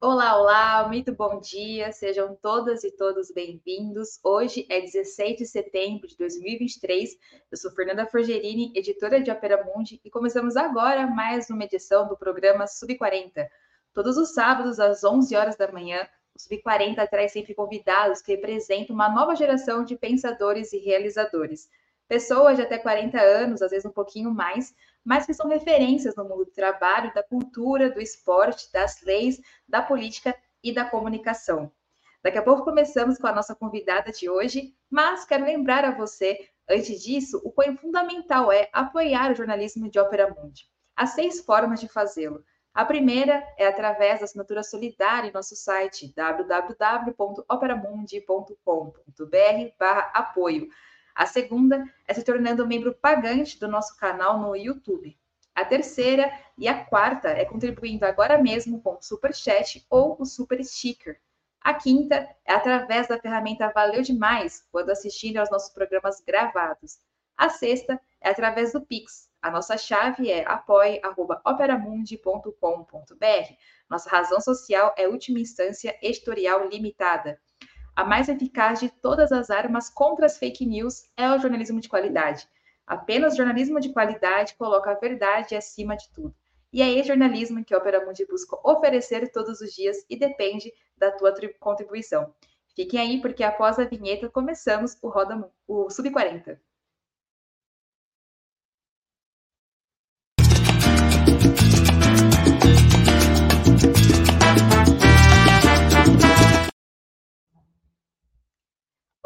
Olá, olá, muito bom dia, sejam todas e todos bem-vindos. Hoje é 16 de setembro de 2023. Eu sou Fernanda Forgerini, editora de Opera Mundi, e começamos agora mais uma edição do programa Sub40. Todos os sábados, às 11 horas da manhã, o Sub40 traz sempre convidados que representam uma nova geração de pensadores e realizadores. Pessoas de até 40 anos, às vezes um pouquinho mais, mas que são referências no mundo do trabalho, da cultura, do esporte, das leis, da política e da comunicação. Daqui a pouco começamos com a nossa convidada de hoje, mas quero lembrar a você, antes disso, o quão fundamental é apoiar o jornalismo de Ópera Mundi. Há seis formas de fazê-lo. A primeira é através da assinatura solidária em nosso site www.operamundi.com.br/apoio a segunda é se tornando membro pagante do nosso canal no YouTube. A terceira e a quarta é contribuindo agora mesmo com o Super Chat ou o Super Sticker. A quinta é através da ferramenta Valeu Demais, quando assistindo aos nossos programas gravados. A sexta é através do Pix. A nossa chave é apoie.operamundi.com.br. Nossa razão social é última instância editorial limitada. A mais eficaz de todas as armas contra as fake news é o jornalismo de qualidade. Apenas jornalismo de qualidade coloca a verdade acima de tudo. E é esse jornalismo que a Opera Mundi busca oferecer todos os dias e depende da tua contribuição. Fiquem aí, porque após a vinheta começamos o Roda o Sub 40.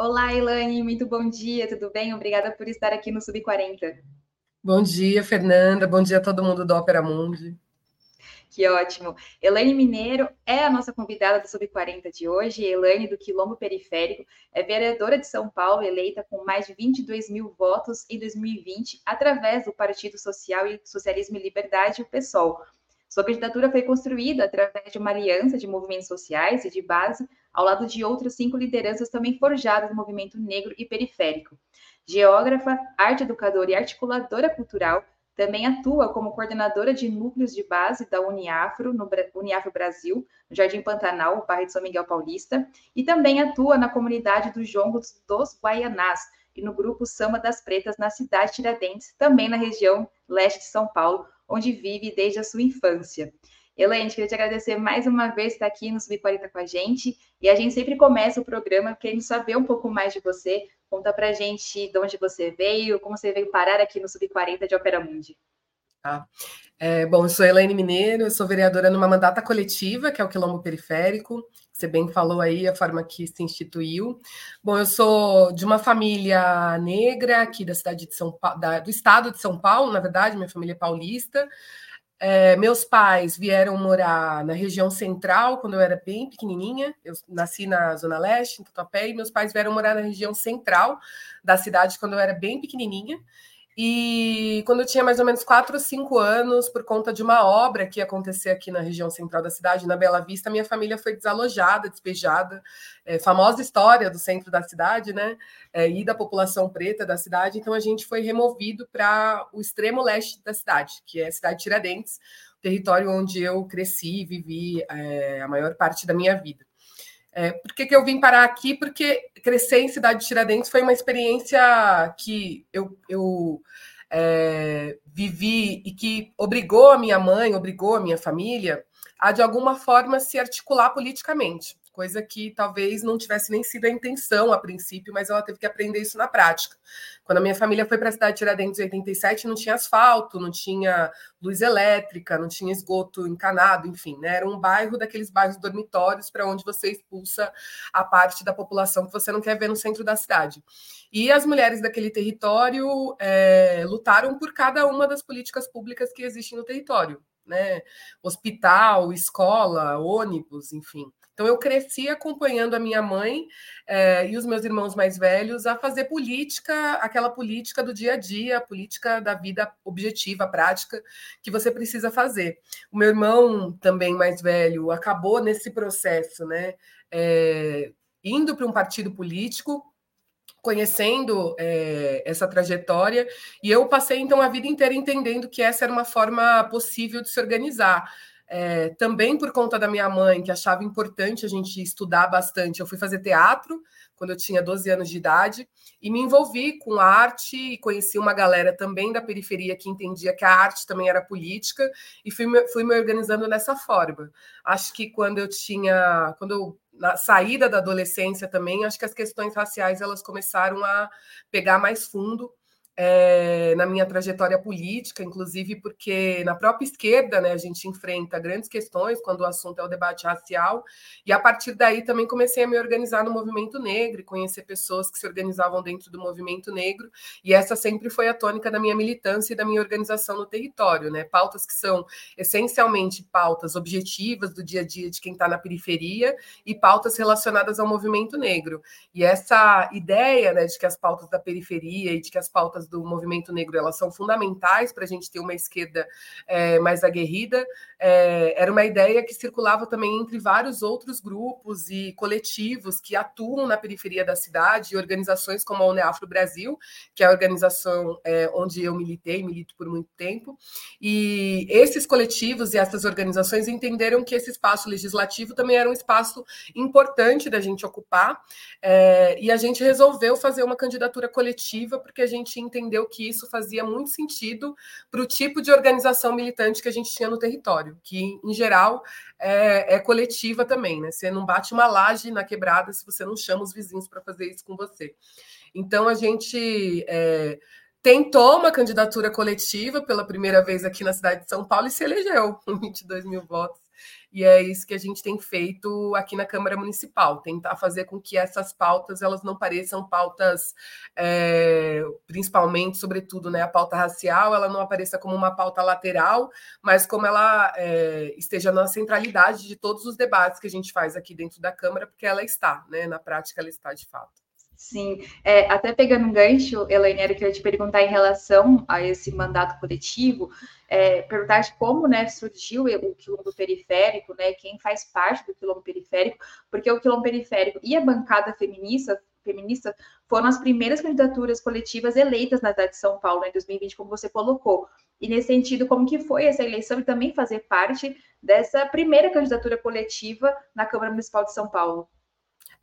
Olá, Elaine, muito bom dia, tudo bem? Obrigada por estar aqui no Sub40. Bom dia, Fernanda, bom dia a todo mundo do Opera Mundi. Que ótimo. Elaine Mineiro é a nossa convidada do Sub40 de hoje. Elaine, do Quilombo Periférico, é vereadora de São Paulo, eleita com mais de 22 mil votos em 2020, através do Partido Social e Socialismo e Liberdade, o PSOL. Sua candidatura foi construída através de uma aliança de movimentos sociais e de base ao lado de outras cinco lideranças também forjadas no movimento negro e periférico. Geógrafa, arte educadora e articuladora cultural, também atua como coordenadora de núcleos de base da Uniafro, no Uniafro Brasil, no Jardim Pantanal, bairro de São Miguel Paulista, e também atua na comunidade dos Jongos dos Guaianás e no grupo Samba das Pretas, na cidade de Tiradentes, também na região leste de São Paulo, onde vive desde a sua infância. Elaine, queria te agradecer mais uma vez por estar aqui no Sub40 com a gente. E a gente sempre começa o programa querendo saber um pouco mais de você. Conta pra gente de onde você veio, como você veio parar aqui no Sub40 de Opera Mundi. Ah, é, bom, eu sou Elaine Mineiro, eu sou vereadora numa mandata coletiva, que é o Quilombo Periférico. Você bem falou aí a forma que se instituiu. Bom, eu sou de uma família negra aqui da cidade de São Paulo, do estado de São Paulo, na verdade, minha família é paulista. É, meus pais vieram morar na região central quando eu era bem pequenininha. Eu nasci na Zona Leste, em Tatuapé, e meus pais vieram morar na região central da cidade quando eu era bem pequenininha. E quando eu tinha mais ou menos quatro ou cinco anos, por conta de uma obra que ia acontecer aqui na região central da cidade, na Bela Vista, minha família foi desalojada, despejada. É, famosa história do centro da cidade, né? É, e da população preta da cidade. Então a gente foi removido para o extremo leste da cidade, que é a cidade de Tiradentes, território onde eu cresci e vivi é, a maior parte da minha vida. É, por que, que eu vim parar aqui? Porque crescer em Cidade de Tiradentes foi uma experiência que eu, eu é, vivi e que obrigou a minha mãe, obrigou a minha família a, de alguma forma, se articular politicamente coisa que talvez não tivesse nem sido a intenção a princípio, mas ela teve que aprender isso na prática. Quando a minha família foi para a cidade de Tiradentes em 87, não tinha asfalto, não tinha luz elétrica, não tinha esgoto encanado, enfim, né? era um bairro daqueles bairros dormitórios para onde você expulsa a parte da população que você não quer ver no centro da cidade. E as mulheres daquele território é, lutaram por cada uma das políticas públicas que existem no território. Né? Hospital, escola, ônibus, enfim. Então, eu cresci acompanhando a minha mãe eh, e os meus irmãos mais velhos a fazer política, aquela política do dia a dia, a política da vida objetiva, prática, que você precisa fazer. O meu irmão, também mais velho, acabou nesse processo, né? Eh, indo para um partido político, conhecendo é, essa trajetória, e eu passei então a vida inteira entendendo que essa era uma forma possível de se organizar é, também por conta da minha mãe, que achava importante a gente estudar bastante. Eu fui fazer teatro quando eu tinha 12 anos de idade e me envolvi com arte e conheci uma galera também da periferia que entendia que a arte também era política e fui, fui me organizando dessa forma. Acho que quando eu tinha, quando eu na saída da adolescência também, acho que as questões raciais elas começaram a pegar mais fundo é, na minha trajetória política, inclusive porque na própria esquerda né, a gente enfrenta grandes questões quando o assunto é o debate racial, e a partir daí também comecei a me organizar no movimento negro conhecer pessoas que se organizavam dentro do movimento negro, e essa sempre foi a tônica da minha militância e da minha organização no território, né? Pautas que são essencialmente pautas objetivas do dia a dia de quem está na periferia e pautas relacionadas ao movimento negro. E essa ideia né, de que as pautas da periferia e de que as pautas pautas do movimento negro elas são fundamentais para a gente ter uma esquerda é, mais aguerrida. É, era uma ideia que circulava também entre vários outros grupos e coletivos que atuam na periferia da cidade, organizações como a Uneafro Brasil, que é a organização é, onde eu militei, milito por muito tempo. E esses coletivos e essas organizações entenderam que esse espaço legislativo também era um espaço importante da gente ocupar, é, e a gente resolveu fazer uma candidatura coletiva, porque a gente entendeu que isso fazia muito sentido para o tipo de organização militante que a gente tinha no território, que, em geral, é, é coletiva também, né? Você não bate uma laje na quebrada se você não chama os vizinhos para fazer isso com você. Então, a gente. É, tentou uma candidatura coletiva pela primeira vez aqui na cidade de São Paulo e se elegeu com 22 mil votos e é isso que a gente tem feito aqui na Câmara Municipal, tentar fazer com que essas pautas elas não pareçam pautas, é, principalmente, sobretudo, né, a pauta racial, ela não apareça como uma pauta lateral, mas como ela é, esteja na centralidade de todos os debates que a gente faz aqui dentro da Câmara, porque ela está, né, na prática ela está de fato. Sim, é, até pegando um gancho, Elaine, era que eu ia te perguntar em relação a esse mandato coletivo, é, perguntar como né, surgiu o quilombo periférico, né, quem faz parte do quilombo periférico, porque o quilombo periférico e a bancada feminista, feminista foram as primeiras candidaturas coletivas eleitas na cidade de São Paulo né, em 2020, como você colocou. E nesse sentido, como que foi essa eleição e também fazer parte dessa primeira candidatura coletiva na Câmara Municipal de São Paulo?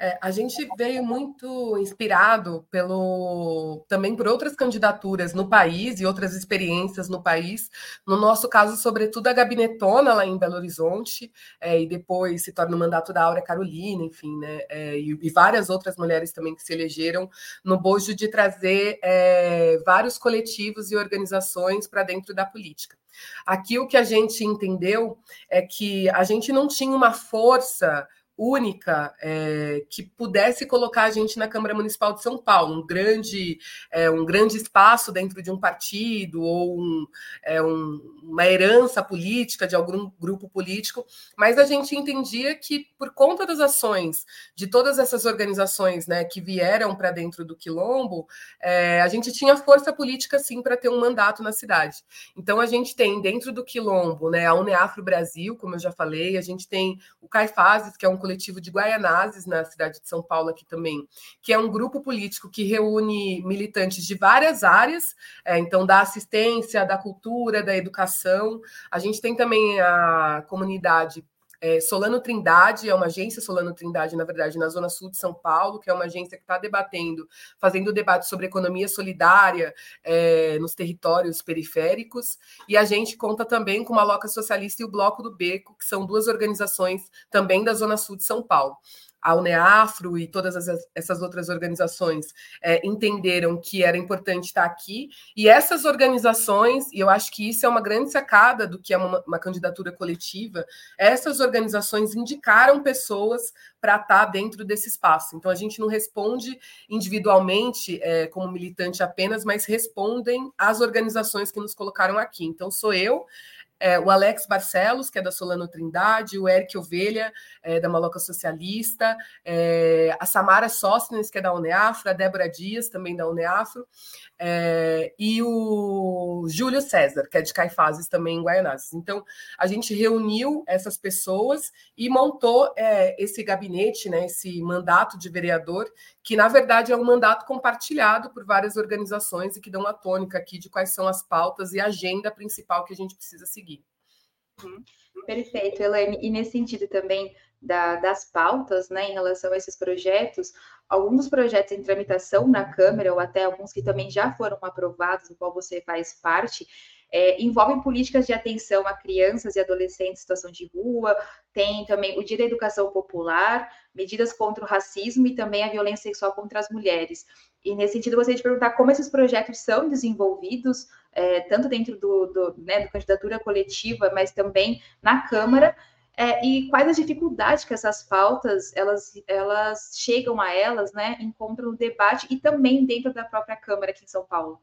É, a gente veio muito inspirado pelo também por outras candidaturas no país e outras experiências no país. No nosso caso, sobretudo a Gabinetona lá em Belo Horizonte, é, e depois se torna o mandato da Áurea Carolina, enfim, né? É, e, e, várias outras mulheres também que se elegeram no bojo de trazer é, vários coletivos e organizações para dentro da política. Aqui o que a gente entendeu é que a gente não tinha uma força única é, que pudesse colocar a gente na Câmara Municipal de São Paulo, um grande, é, um grande espaço dentro de um partido ou um, é, um, uma herança política de algum grupo político, mas a gente entendia que por conta das ações de todas essas organizações né, que vieram para dentro do Quilombo, é, a gente tinha força política sim para ter um mandato na cidade. Então a gente tem dentro do Quilombo né, a Uneafro Brasil, como eu já falei, a gente tem o Caifazes, que é um coletivo de Guaianazes na cidade de São Paulo aqui também, que é um grupo político que reúne militantes de várias áreas, é, então da assistência, da cultura, da educação. A gente tem também a comunidade é, Solano Trindade é uma agência, Solano Trindade, na verdade, na Zona Sul de São Paulo, que é uma agência que está debatendo, fazendo debate sobre economia solidária é, nos territórios periféricos. E a gente conta também com a Loca Socialista e o Bloco do Beco, que são duas organizações também da Zona Sul de São Paulo a UNEAFRO e todas essas outras organizações é, entenderam que era importante estar aqui. E essas organizações, e eu acho que isso é uma grande sacada do que é uma, uma candidatura coletiva, essas organizações indicaram pessoas para estar dentro desse espaço. Então, a gente não responde individualmente é, como militante apenas, mas respondem às organizações que nos colocaram aqui. Então, sou eu é, o Alex Barcelos, que é da Solano Trindade, o Eric Ovelha, é, da Maloca Socialista, é, a Samara Sóstenes, que é da Uneafro, a Débora Dias, também da Uneafro, é, e o Júlio César, que é de Caifazes, também em Guaianazes. Então, a gente reuniu essas pessoas e montou é, esse gabinete, né, esse mandato de vereador, que na verdade é um mandato compartilhado por várias organizações e que dão a tônica aqui de quais são as pautas e a agenda principal que a gente precisa seguir. Uhum. Perfeito, Elaine. E nesse sentido também da, das pautas, né, em relação a esses projetos, alguns projetos em tramitação na Câmara, ou até alguns que também já foram aprovados, do qual você faz parte, é, envolvem políticas de atenção a crianças e adolescentes em situação de rua, tem também o dia da educação popular, medidas contra o racismo e também a violência sexual contra as mulheres. E nesse sentido, gostaria de perguntar como esses projetos são desenvolvidos, é, tanto dentro do, do, né, do candidatura coletiva, mas também na Câmara, é, e quais as dificuldades que essas pautas elas, elas chegam a elas, né, encontram no debate e também dentro da própria Câmara aqui em São Paulo.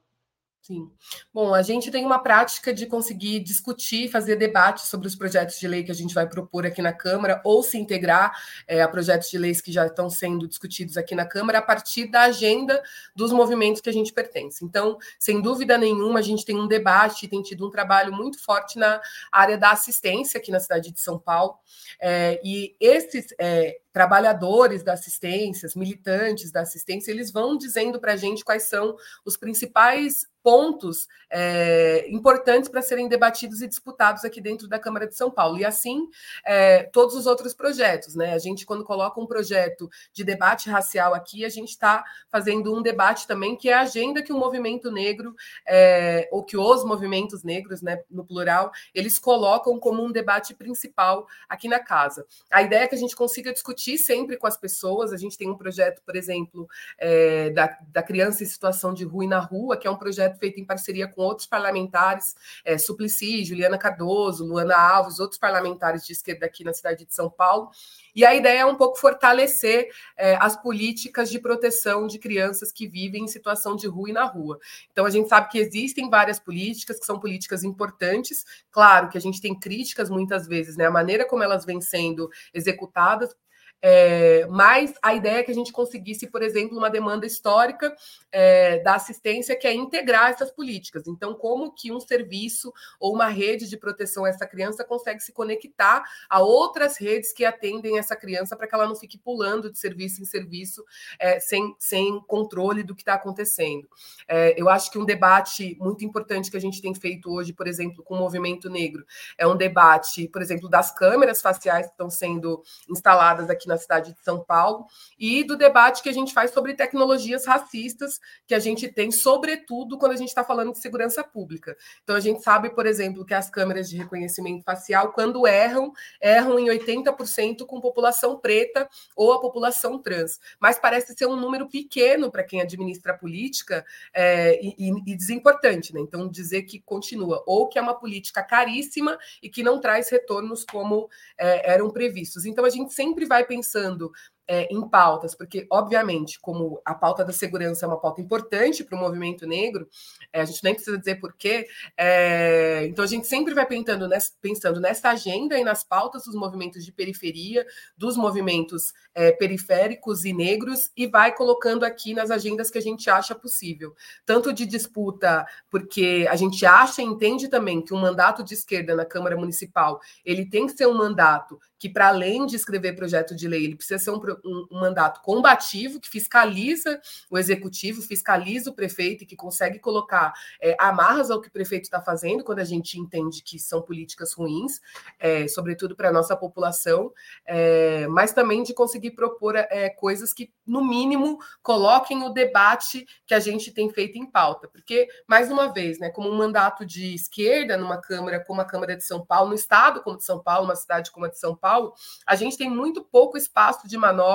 Sim. Bom, a gente tem uma prática de conseguir discutir, fazer debate sobre os projetos de lei que a gente vai propor aqui na Câmara, ou se integrar é, a projetos de leis que já estão sendo discutidos aqui na Câmara, a partir da agenda dos movimentos que a gente pertence. Então, sem dúvida nenhuma, a gente tem um debate, tem tido um trabalho muito forte na área da assistência aqui na cidade de São Paulo. É, e esses é, trabalhadores da assistência, militantes da assistência, eles vão dizendo para a gente quais são os principais pontos é, importantes para serem debatidos e disputados aqui dentro da Câmara de São Paulo. E assim, é, todos os outros projetos. Né? A gente, quando coloca um projeto de debate racial aqui, a gente está fazendo um debate também que é a agenda que o movimento negro, é, ou que os movimentos negros, né, no plural, eles colocam como um debate principal aqui na casa. A ideia é que a gente consiga discutir sempre com as pessoas. A gente tem um projeto, por exemplo, é, da, da criança em situação de rua e na rua, que é um projeto feito em parceria com outros parlamentares, é, Suplicy, Juliana Cardoso, Luana Alves, outros parlamentares de esquerda aqui na cidade de São Paulo. E a ideia é um pouco fortalecer é, as políticas de proteção de crianças que vivem em situação de rua e na rua. Então, a gente sabe que existem várias políticas que são políticas importantes. Claro que a gente tem críticas muitas vezes, né? A maneira como elas vêm sendo executadas é, mas a ideia é que a gente conseguisse, por exemplo, uma demanda histórica é, da assistência que é integrar essas políticas. Então, como que um serviço ou uma rede de proteção a essa criança consegue se conectar a outras redes que atendem essa criança para que ela não fique pulando de serviço em serviço é, sem, sem controle do que está acontecendo. É, eu acho que um debate muito importante que a gente tem feito hoje, por exemplo, com o movimento negro, é um debate, por exemplo, das câmeras faciais que estão sendo instaladas aqui na cidade de São Paulo, e do debate que a gente faz sobre tecnologias racistas, que a gente tem, sobretudo, quando a gente está falando de segurança pública. Então, a gente sabe, por exemplo, que as câmeras de reconhecimento facial, quando erram, erram em 80% com população preta ou a população trans. Mas parece ser um número pequeno para quem administra a política é, e, e desimportante, né? Então, dizer que continua, ou que é uma política caríssima e que não traz retornos como é, eram previstos. Então, a gente sempre vai pensando é, em pautas, porque, obviamente, como a pauta da segurança é uma pauta importante para o movimento negro, é, a gente nem precisa dizer porquê, é, então a gente sempre vai pensando nessa, pensando nessa agenda e nas pautas dos movimentos de periferia, dos movimentos é, periféricos e negros, e vai colocando aqui nas agendas que a gente acha possível, tanto de disputa, porque a gente acha e entende também que um mandato de esquerda na Câmara Municipal ele tem que ser um mandato que, para além de escrever projeto de lei, ele precisa ser um, um, um, mandato combativo, que fiscaliza o executivo, fiscaliza o prefeito e que consegue colocar é, amarras ao que o prefeito está fazendo quando a gente entende que são políticas ruins, é, sobretudo para a nossa população, é, mas também de conseguir propor é, coisas que, no mínimo, coloquem o debate que a gente tem feito em pauta. Porque, mais uma vez, né, como um mandato de esquerda numa Câmara como a Câmara de São Paulo, no estado como de São Paulo, uma cidade como a de São Paulo, Paulo, a gente tem muito pouco espaço de manobra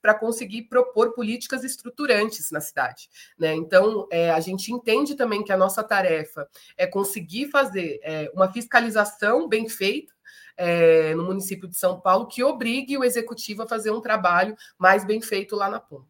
para conseguir propor políticas estruturantes na cidade. Né? Então, é, a gente entende também que a nossa tarefa é conseguir fazer é, uma fiscalização bem feita. É, no município de São Paulo, que obrigue o executivo a fazer um trabalho mais bem feito lá na ponta.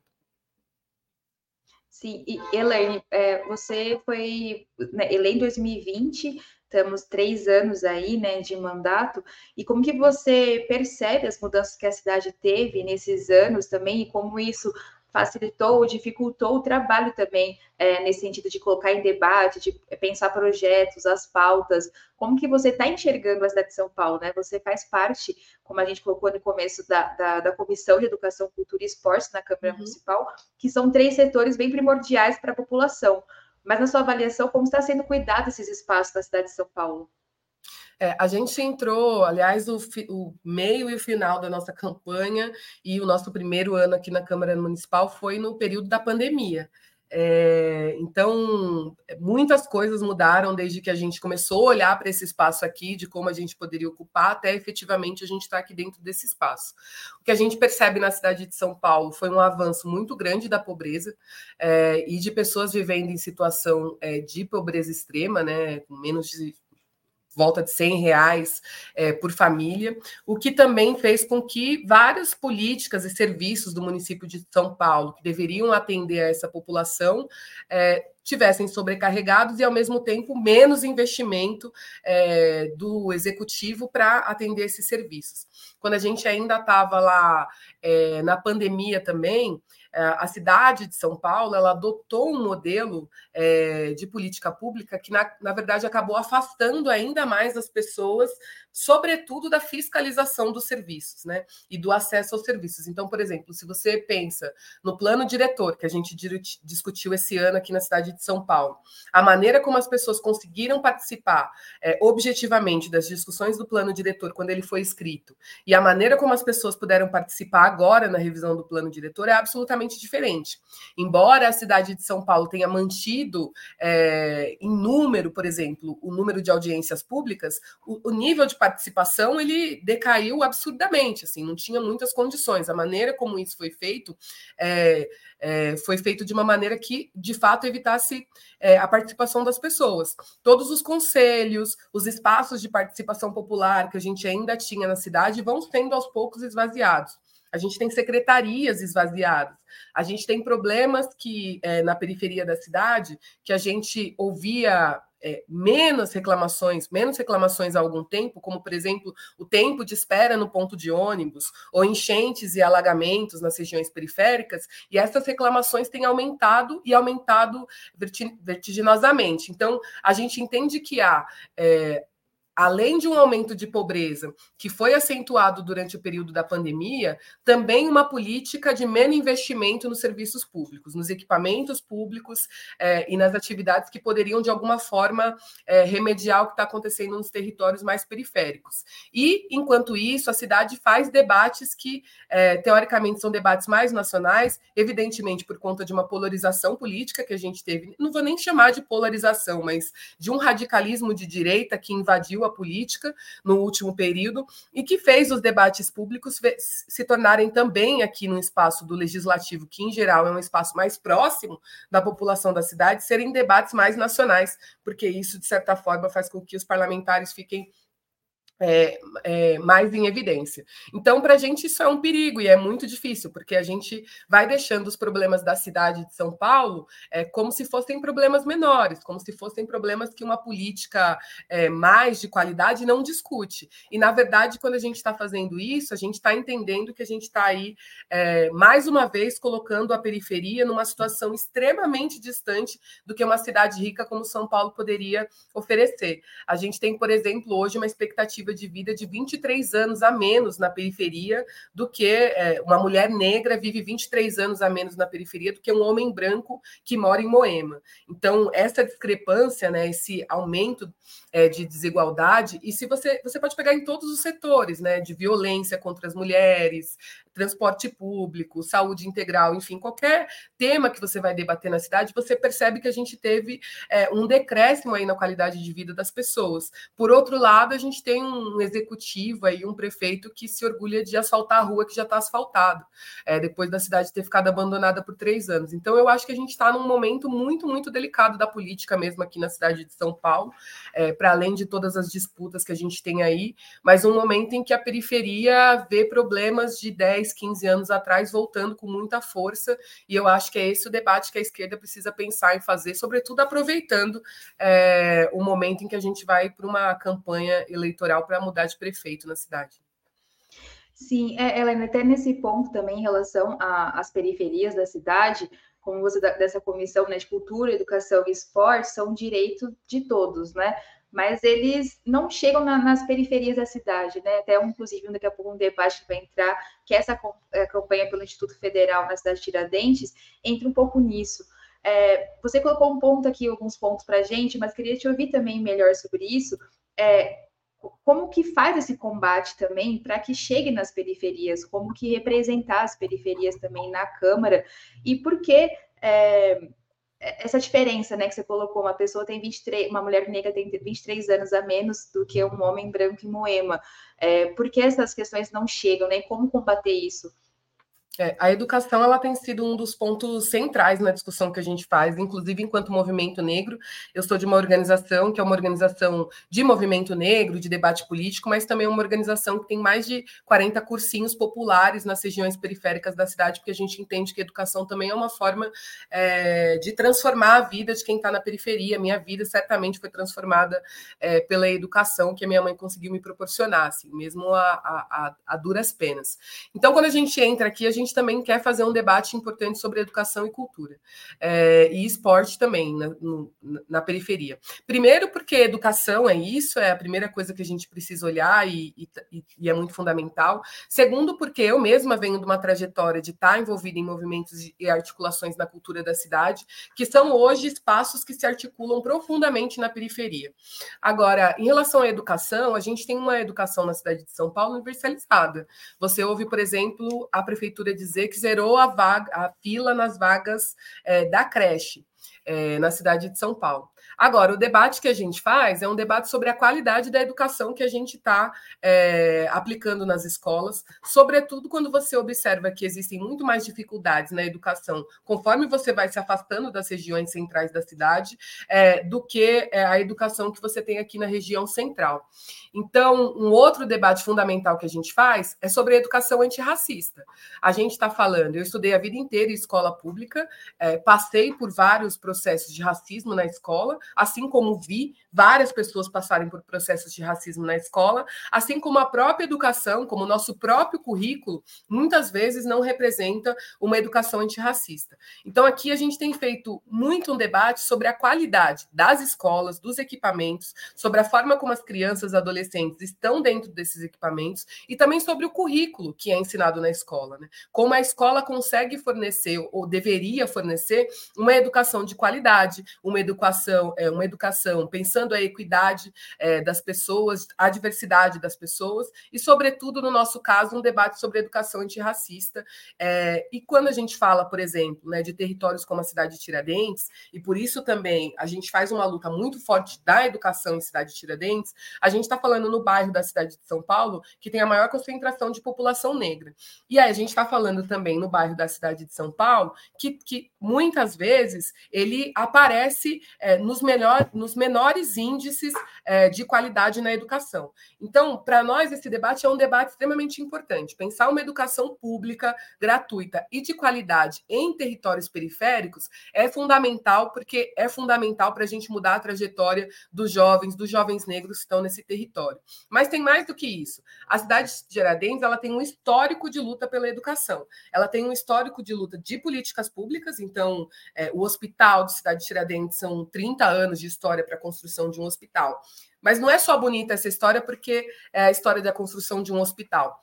Sim, e Elaine, é, você foi né, eleita em 2020, estamos três anos aí, né, de mandato, e como que você percebe as mudanças que a cidade teve nesses anos também, e como isso facilitou ou dificultou o trabalho também, é, nesse sentido de colocar em debate, de pensar projetos, as pautas, como que você está enxergando a cidade de São Paulo, né? Você faz parte, como a gente colocou no começo, da, da, da Comissão de Educação, Cultura e Esportes na Câmara uhum. Municipal, que são três setores bem primordiais para a população. Mas na sua avaliação, como está sendo cuidado esses espaços na cidade de São Paulo? É, a gente entrou, aliás, o, o, meio e o final da nossa campanha e o nosso primeiro ano aqui na Câmara Municipal foi no período da pandemia. É, então, muitas coisas mudaram desde que a gente começou a olhar para esse espaço aqui, de como a gente poderia ocupar, até efetivamente a gente estar tá aqui dentro desse espaço. O que a gente percebe na cidade de São Paulo foi um avanço muito grande da pobreza é, e de pessoas vivendo em situação é, de pobreza extrema, né, com menos de volta de 100 reais é, por família, o que também fez com que várias políticas e serviços do município de São Paulo, que deveriam atender a essa população, é, tivessem sobrecarregados e, ao mesmo tempo, menos investimento é, do executivo para atender esses serviços. Quando a gente ainda estava lá é, na pandemia também, a cidade de São Paulo ela adotou um modelo é, de política pública que, na, na verdade, acabou afastando ainda mais as pessoas, sobretudo da fiscalização dos serviços, né? E do acesso aos serviços. Então, por exemplo, se você pensa no plano diretor que a gente discutiu esse ano aqui na cidade de São Paulo, a maneira como as pessoas conseguiram participar é, objetivamente das discussões do plano diretor quando ele foi escrito e a maneira como as pessoas puderam participar agora na revisão do plano diretor é absolutamente diferente. Embora a cidade de São Paulo tenha mantido é, em número, por exemplo, o número de audiências públicas, o, o, nível de participação ele decaiu absurdamente, assim, não tinha muitas condições. A maneira como isso foi feito é, é, foi feito de uma maneira que, de fato, evitasse é, a participação das pessoas. Todos os conselhos, os espaços de participação popular que a gente ainda tinha na cidade vão sendo aos poucos esvaziados a gente tem secretarias esvaziadas, a gente tem problemas que é, na periferia da cidade que a gente ouvia é, menos reclamações, menos reclamações há algum tempo, como por exemplo o tempo de espera no ponto de ônibus, ou enchentes e alagamentos nas regiões periféricas, e essas reclamações têm aumentado e aumentado vertiginosamente. Então, a gente entende que há é, além de um aumento de pobreza que foi acentuado durante o período da pandemia, também uma política de menos investimento nos serviços públicos, nos equipamentos públicos é, e nas atividades que poderiam, de alguma forma, é, remediar o que está acontecendo nos territórios mais periféricos. E, enquanto isso, a cidade faz debates que, é, teoricamente, são debates mais nacionais, evidentemente por conta de uma polarização política que a gente teve, não vou nem chamar de polarização, mas de um radicalismo de direita que invadiu a política no último período e que fez os debates públicos se tornarem também aqui no espaço do legislativo, que em geral é um espaço mais próximo da população da cidade, serem debates mais nacionais, porque isso, de certa forma, faz com que os parlamentares fiquem é, é, mais em evidência. Então, para a gente, isso é um perigo e é muito difícil, porque a gente vai deixando os problemas da cidade de São Paulo é, como se fossem problemas menores, como se fossem problemas que uma política é, mais de qualidade não discute. E, na verdade, quando a gente está fazendo isso, a gente está entendendo que a gente está aí, é, mais uma vez, colocando a periferia numa situação extremamente distante do que uma cidade rica como São Paulo poderia oferecer. A gente tem, por exemplo, hoje uma expectativa expectativa de vida de 23 anos a menos na periferia do que é, uma mulher negra vive 23 anos a menos na periferia do que um homem branco que mora em Moema. Então, essa discrepância, né, esse aumento é, de desigualdade, e se você, você pode pegar em todos os setores, né, de violência contra as mulheres, transporte público, saúde integral, enfim, qualquer tema que você vai debater na cidade, você percebe que a gente teve é, um decréscimo aí na qualidade de vida das pessoas. Por outro lado, a gente tem um executivo aí, um prefeito que se orgulha de asfaltar a rua que já está asfaltada, é, depois da cidade ter ficado abandonada por três anos. Então, eu acho que a gente está num momento muito, muito delicado da política mesmo aqui na cidade de São Paulo, é, para além de todas as disputas que a gente tem aí, mas um momento em que a periferia vê problemas de 10, 10, 15 anos atrás, voltando com muita força, e eu acho que é esse o debate que a esquerda precisa pensar em fazer, sobretudo aproveitando é, o momento em que a gente vai para uma campanha eleitoral para mudar de prefeito na cidade. Sim, é, Helena, até nesse ponto também em relação às periferias da cidade, como você dessa comissão né, de cultura, educação e esporte, são direito de todos, né? Mas eles não chegam na, nas periferias da cidade, né? Até, inclusive, daqui a pouco um debate que vai entrar, que essa é, campanha pelo Instituto Federal na cidade de Tiradentes, entra um pouco nisso. É, você colocou um ponto aqui, alguns pontos para a gente, mas queria te ouvir também melhor sobre isso. É, como que faz esse combate também para que chegue nas periferias, como que representar as periferias também na Câmara, e por que é, essa diferença, né, que você colocou, uma pessoa tem 23, uma mulher negra tem 23 anos a menos do que um homem branco em Moema. É, por que essas questões não chegam, né? Como combater isso? É, a educação ela tem sido um dos pontos centrais na discussão que a gente faz, inclusive enquanto movimento negro. Eu sou de uma organização que é uma organização de movimento negro, de debate político, mas também uma organização que tem mais de 40 cursinhos populares nas regiões periféricas da cidade, porque a gente entende que a educação também é uma forma é, de transformar a vida de quem está na periferia. Minha vida certamente foi transformada é, pela educação que a minha mãe conseguiu me proporcionar, assim, mesmo a, a, a duras penas. Então, quando a gente entra aqui, a gente gente também quer fazer um debate importante sobre educação e cultura. É, e esporte também, na, no, na, periferia. Primeiro, porque educação é isso, é a primeira coisa que a gente precisa olhar e, e, e é muito fundamental. Segundo, porque eu mesma venho de uma trajetória de estar envolvida em movimentos e articulações na cultura da cidade, que são hoje espaços que se articulam profundamente na periferia. Agora, em relação à educação, a gente tem uma educação na cidade de São Paulo universalizada. Você ouve, por exemplo, a prefeitura dizer que zerou a, vaga, a fila nas vagas é, da creche é, na cidade de São Paulo. Agora, o debate que a gente faz é um debate sobre a qualidade da educação que a gente está é, aplicando nas escolas, sobretudo quando você observa que existem muito mais dificuldades na educação conforme você vai se afastando das regiões centrais da cidade, é, do que é, a educação que você tem aqui na região central. Então, um outro debate fundamental que a gente faz é sobre a educação antirracista. A gente está falando, eu estudei a vida inteira em escola pública, é, passei por vários processos de racismo na escola, assim como vi várias pessoas passarem por processos de racismo na escola, assim como a própria educação, como o nosso próprio currículo, muitas vezes não representa uma educação antirracista. Então, aqui a gente tem feito muito um debate sobre a qualidade das escolas, dos equipamentos, sobre a forma como as crianças e adolescentes estão dentro desses equipamentos e também sobre o currículo que é ensinado na escola, né? Como a escola consegue fornecer ou deveria fornecer uma educação de qualidade, uma educação, é, uma educação pensando a equidade é, das pessoas, a diversidade das pessoas, e, sobretudo, no nosso caso, um debate sobre educação antirracista. É, e quando a gente fala, por exemplo, né, de territórios como a cidade de Tiradentes, e por isso também a gente faz uma luta muito forte da educação em cidade de Tiradentes, a gente está falando no bairro da cidade de São Paulo, que tem a maior concentração de população negra. E aí a gente está falando também no bairro da cidade de São Paulo, que, que muitas vezes ele aparece é, nos, melhor, nos menores índices é, de qualidade na educação. Então, para nós, esse debate é um debate extremamente importante. Pensar uma educação pública, gratuita e de qualidade em territórios periféricos é fundamental, porque é fundamental para a gente mudar a trajetória dos jovens, dos jovens negros que estão nesse território. Mas tem mais do que isso. A cidade de Aradentes ela tem um histórico de luta pela educação. Ela tem um histórico de luta de políticas públicas, então é, o hospital de Cidade de Tiradentes são 30 anos de história para a construção de um hospital. Mas não é só bonita essa história porque é a história da construção de um hospital.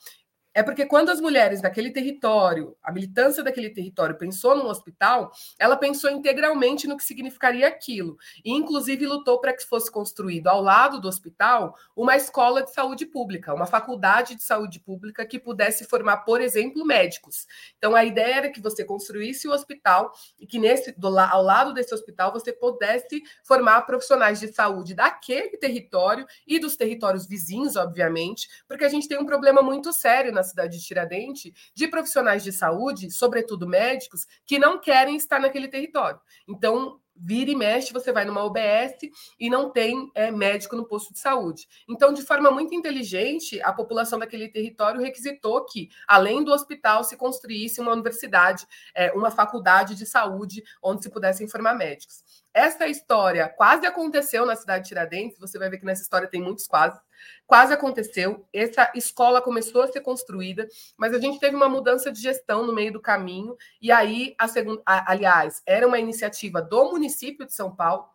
É porque quando as mulheres daquele território, a militância daquele território pensou num hospital, ela pensou integralmente no que significaria aquilo. E, inclusive, lutou para que fosse construído ao lado do hospital uma escola de saúde pública, uma faculdade de saúde pública que pudesse formar, por exemplo, médicos. Então, a ideia era que você construísse o hospital e que nesse, do, ao lado desse hospital você pudesse formar profissionais de saúde daquele território e dos territórios vizinhos, obviamente, porque a gente tem um problema muito sério na na cidade de Tiradentes de profissionais de saúde, sobretudo médicos, que não querem estar naquele território. Então, vira e mexe, você vai numa UBS e não tem é, médico no posto de saúde. Então, de forma muito inteligente, a população daquele território requisitou que, além do hospital, se construísse uma universidade, é, uma faculdade de saúde onde se pudessem formar médicos. Essa história quase aconteceu na cidade de Tiradentes, você vai ver que nessa história tem muitos quase. Quase aconteceu, essa escola começou a ser construída, mas a gente teve uma mudança de gestão no meio do caminho, e aí, a segunda, aliás, era uma iniciativa do município de São Paulo,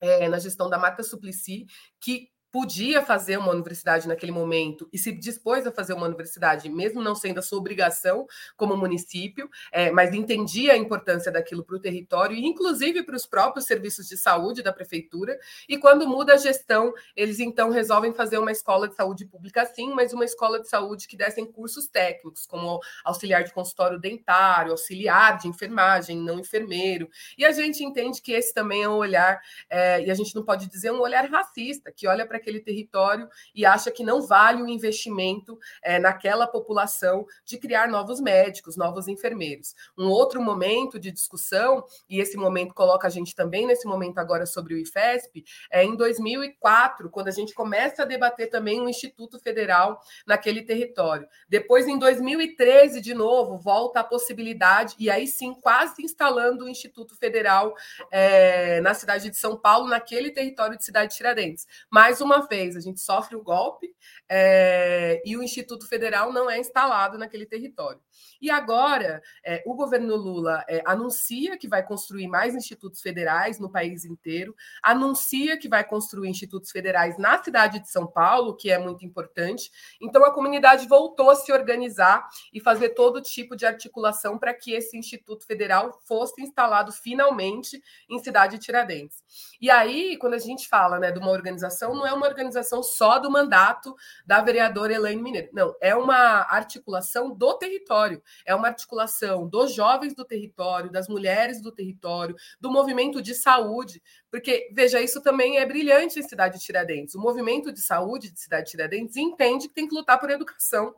é, na gestão da Marta Suplicy, que podia fazer uma universidade naquele momento e se dispôs a fazer uma universidade, mesmo não sendo a sua obrigação como município, é, mas entendia a importância daquilo para o território e, inclusive, para os próprios serviços de saúde da prefeitura. E quando muda a gestão, eles então resolvem fazer uma escola de saúde pública, sim, mas uma escola de saúde que dessem cursos técnicos, como auxiliar de consultório dentário, auxiliar de enfermagem, não enfermeiro. E a gente entende que esse também é um olhar, é, e a gente não pode dizer um olhar racista, que olha para aquele território e acha que não vale o investimento é, naquela população de criar novos médicos, novos enfermeiros. Um outro momento de discussão, e esse momento coloca a gente também nesse momento agora sobre o IFESP, é em 2004, quando a gente começa a debater também um Instituto Federal naquele território. Depois, em 2013, de novo, volta a possibilidade, e aí sim, quase instalando o Instituto Federal é, na cidade de São Paulo, naquele território de Cidade de Tiradentes. Mais uma uma vez a gente sofre o golpe é, e o Instituto Federal não é instalado naquele território. E agora é, o governo Lula é, anuncia que vai construir mais institutos federais no país inteiro, anuncia que vai construir institutos federais na cidade de São Paulo, que é muito importante. Então a comunidade voltou a se organizar e fazer todo tipo de articulação para que esse Instituto Federal fosse instalado finalmente em cidade de Tiradentes. E aí, quando a gente fala né, de uma organização, não é uma organização só do mandato da vereadora Elaine Mineiro. Não, é uma articulação do território, é uma articulação dos jovens do território, das mulheres do território, do movimento de saúde, porque, veja, isso também é brilhante em Cidade de Tiradentes. O movimento de saúde de Cidade de Tiradentes entende que tem que lutar por educação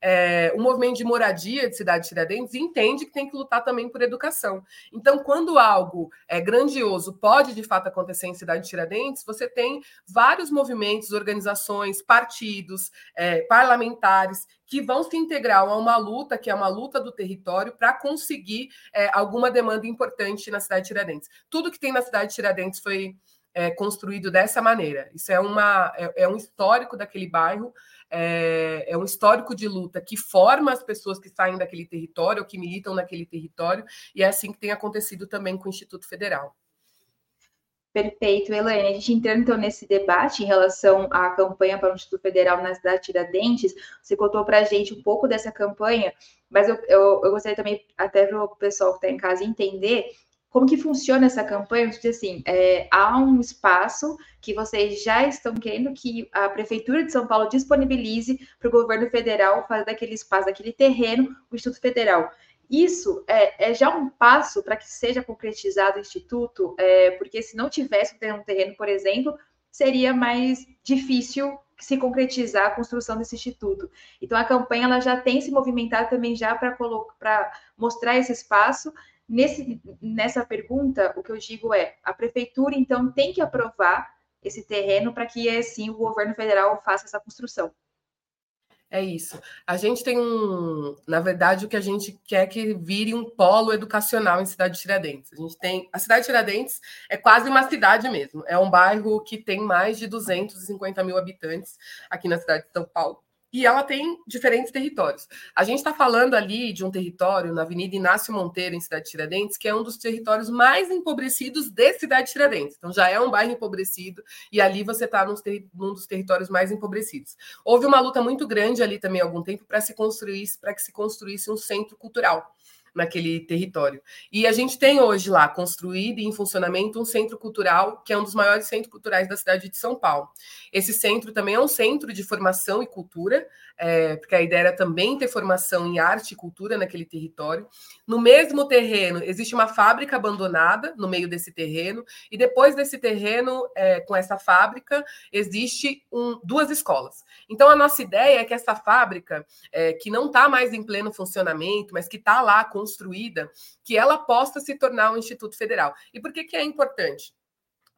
é, o movimento de moradia de Cidade de Tiradentes entende que tem que lutar também por educação. Então, quando algo é grandioso pode de fato acontecer em Cidade de Tiradentes, você tem vários movimentos, organizações, partidos, é, parlamentares que vão se integrar a uma luta, que é uma luta do território, para conseguir é, alguma demanda importante na cidade de Tiradentes. Tudo que tem na cidade de Tiradentes foi é, construído dessa maneira. Isso é, uma, é, é um histórico daquele bairro é, é um histórico de luta que forma as pessoas que saem daquele território, que militam naquele território, e é assim que tem acontecido também com o Instituto Federal. Perfeito, Elaine. A gente entrando então nesse debate em relação à campanha para o Instituto Federal na cidade de Tiradentes, você contou para a gente um pouco dessa campanha, mas eu, eu, eu gostaria também, até para o pessoal que está em casa entender, como que funciona essa campanha? Assim, é, há um espaço que vocês já estão querendo que a Prefeitura de São Paulo disponibilize para o governo federal fazer daquele espaço, daquele terreno, o Instituto Federal. Isso é, é já um passo para que seja concretizado o Instituto, é, porque se não tivesse um terreno, por exemplo, seria mais difícil se concretizar a construção desse instituto. Então a campanha ela já tem se movimentado também já para mostrar esse espaço Nesse, nessa pergunta, o que eu digo é: a prefeitura, então, tem que aprovar esse terreno para que, assim, o governo federal faça essa construção. É isso. A gente tem um, na verdade, o que a gente quer que vire um polo educacional em Cidade de Tiradentes. A gente tem, a Cidade de Tiradentes é quase uma cidade mesmo. É um bairro que tem mais de 250 mil habitantes aqui na cidade de São Paulo e ela tem diferentes territórios. A gente está falando ali de um território na Avenida Inácio Monteiro, em Cidade de Tiradentes, que é um dos territórios mais empobrecidos de Cidade de Tiradentes. Então, já é um bairro empobrecido, e ali você está num dos territórios mais empobrecidos. Houve uma luta muito grande ali também há algum tempo para se construir, para que se construísse um centro cultural naquele território. E a gente tem hoje lá construído e em funcionamento um centro cultural, que é um dos maiores centros culturais da cidade de São Paulo. Esse centro também é um centro de formação e cultura, é, porque a ideia era também ter formação em arte e cultura naquele território. No mesmo terreno, existe uma fábrica abandonada no meio desse terreno, e depois desse terreno, é, com essa fábrica, existe um, duas escolas. Então, a nossa ideia é que essa fábrica, é, que não está mais em pleno funcionamento, mas que está lá construída, que ela possa se tornar um instituto federal. E por que, que é importante?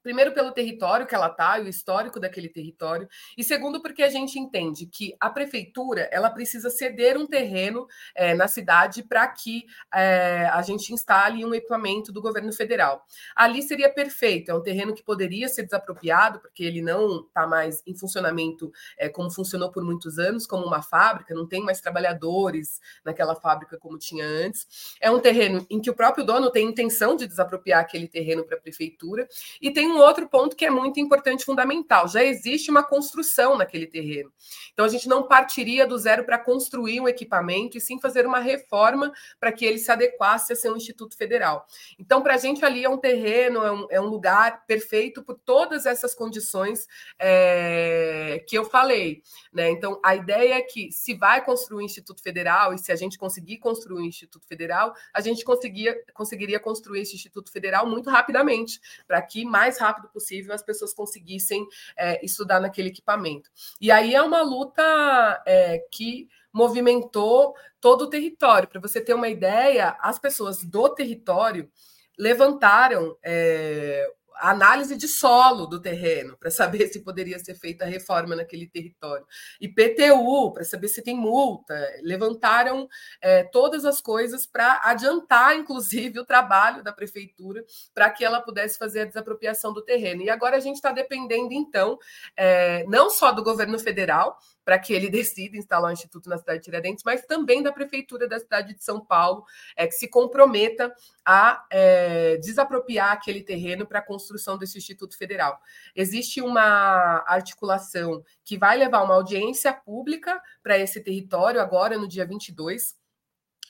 Primeiro, pelo território que ela está e o histórico daquele território. E segundo, porque a gente entende que a prefeitura ela precisa ceder um terreno é, na cidade para que é, a gente instale um equipamento do governo federal. Ali seria perfeito, é um terreno que poderia ser desapropriado, porque ele não está mais em funcionamento é, como funcionou por muitos anos, como uma fábrica, não tem mais trabalhadores naquela fábrica como tinha antes. É um terreno em que o próprio dono tem intenção de desapropriar aquele terreno para a prefeitura e tem um outro ponto que é muito importante, fundamental: já existe uma construção naquele terreno. Então, a gente não partiria do zero para construir um equipamento, e sim fazer uma reforma para que ele se adequasse a ser um instituto federal. Então, para a gente ali é um terreno, é um, é um, lugar perfeito por todas essas condições é, que eu falei. Né? Então, a ideia é que se vai construir um instituto federal, e se a gente conseguir construir um instituto federal, a gente conseguia, conseguiria construir esse instituto federal muito rapidamente, para que mais rápido possível as pessoas conseguissem é, estudar naquele equipamento. E aí é uma luta é, que movimentou todo o território. Para você ter uma ideia, as pessoas do território levantaram é, análise de solo do terreno, para saber se poderia ser feita a reforma naquele território. IPTU, para saber se tem multa. Levantaram é, todas as coisas para adiantar, inclusive, o trabalho da prefeitura para que ela pudesse fazer a desapropriação do terreno. E agora a gente está dependendo, então, é, não só do governo federal, para que ele decida instalar um instituto na cidade de Tiradentes, mas também da prefeitura da cidade de São Paulo, é, que se comprometa a é, desapropriar aquele terreno para a construção desse instituto federal. Existe uma articulação que vai levar uma audiência pública para esse território agora no dia 22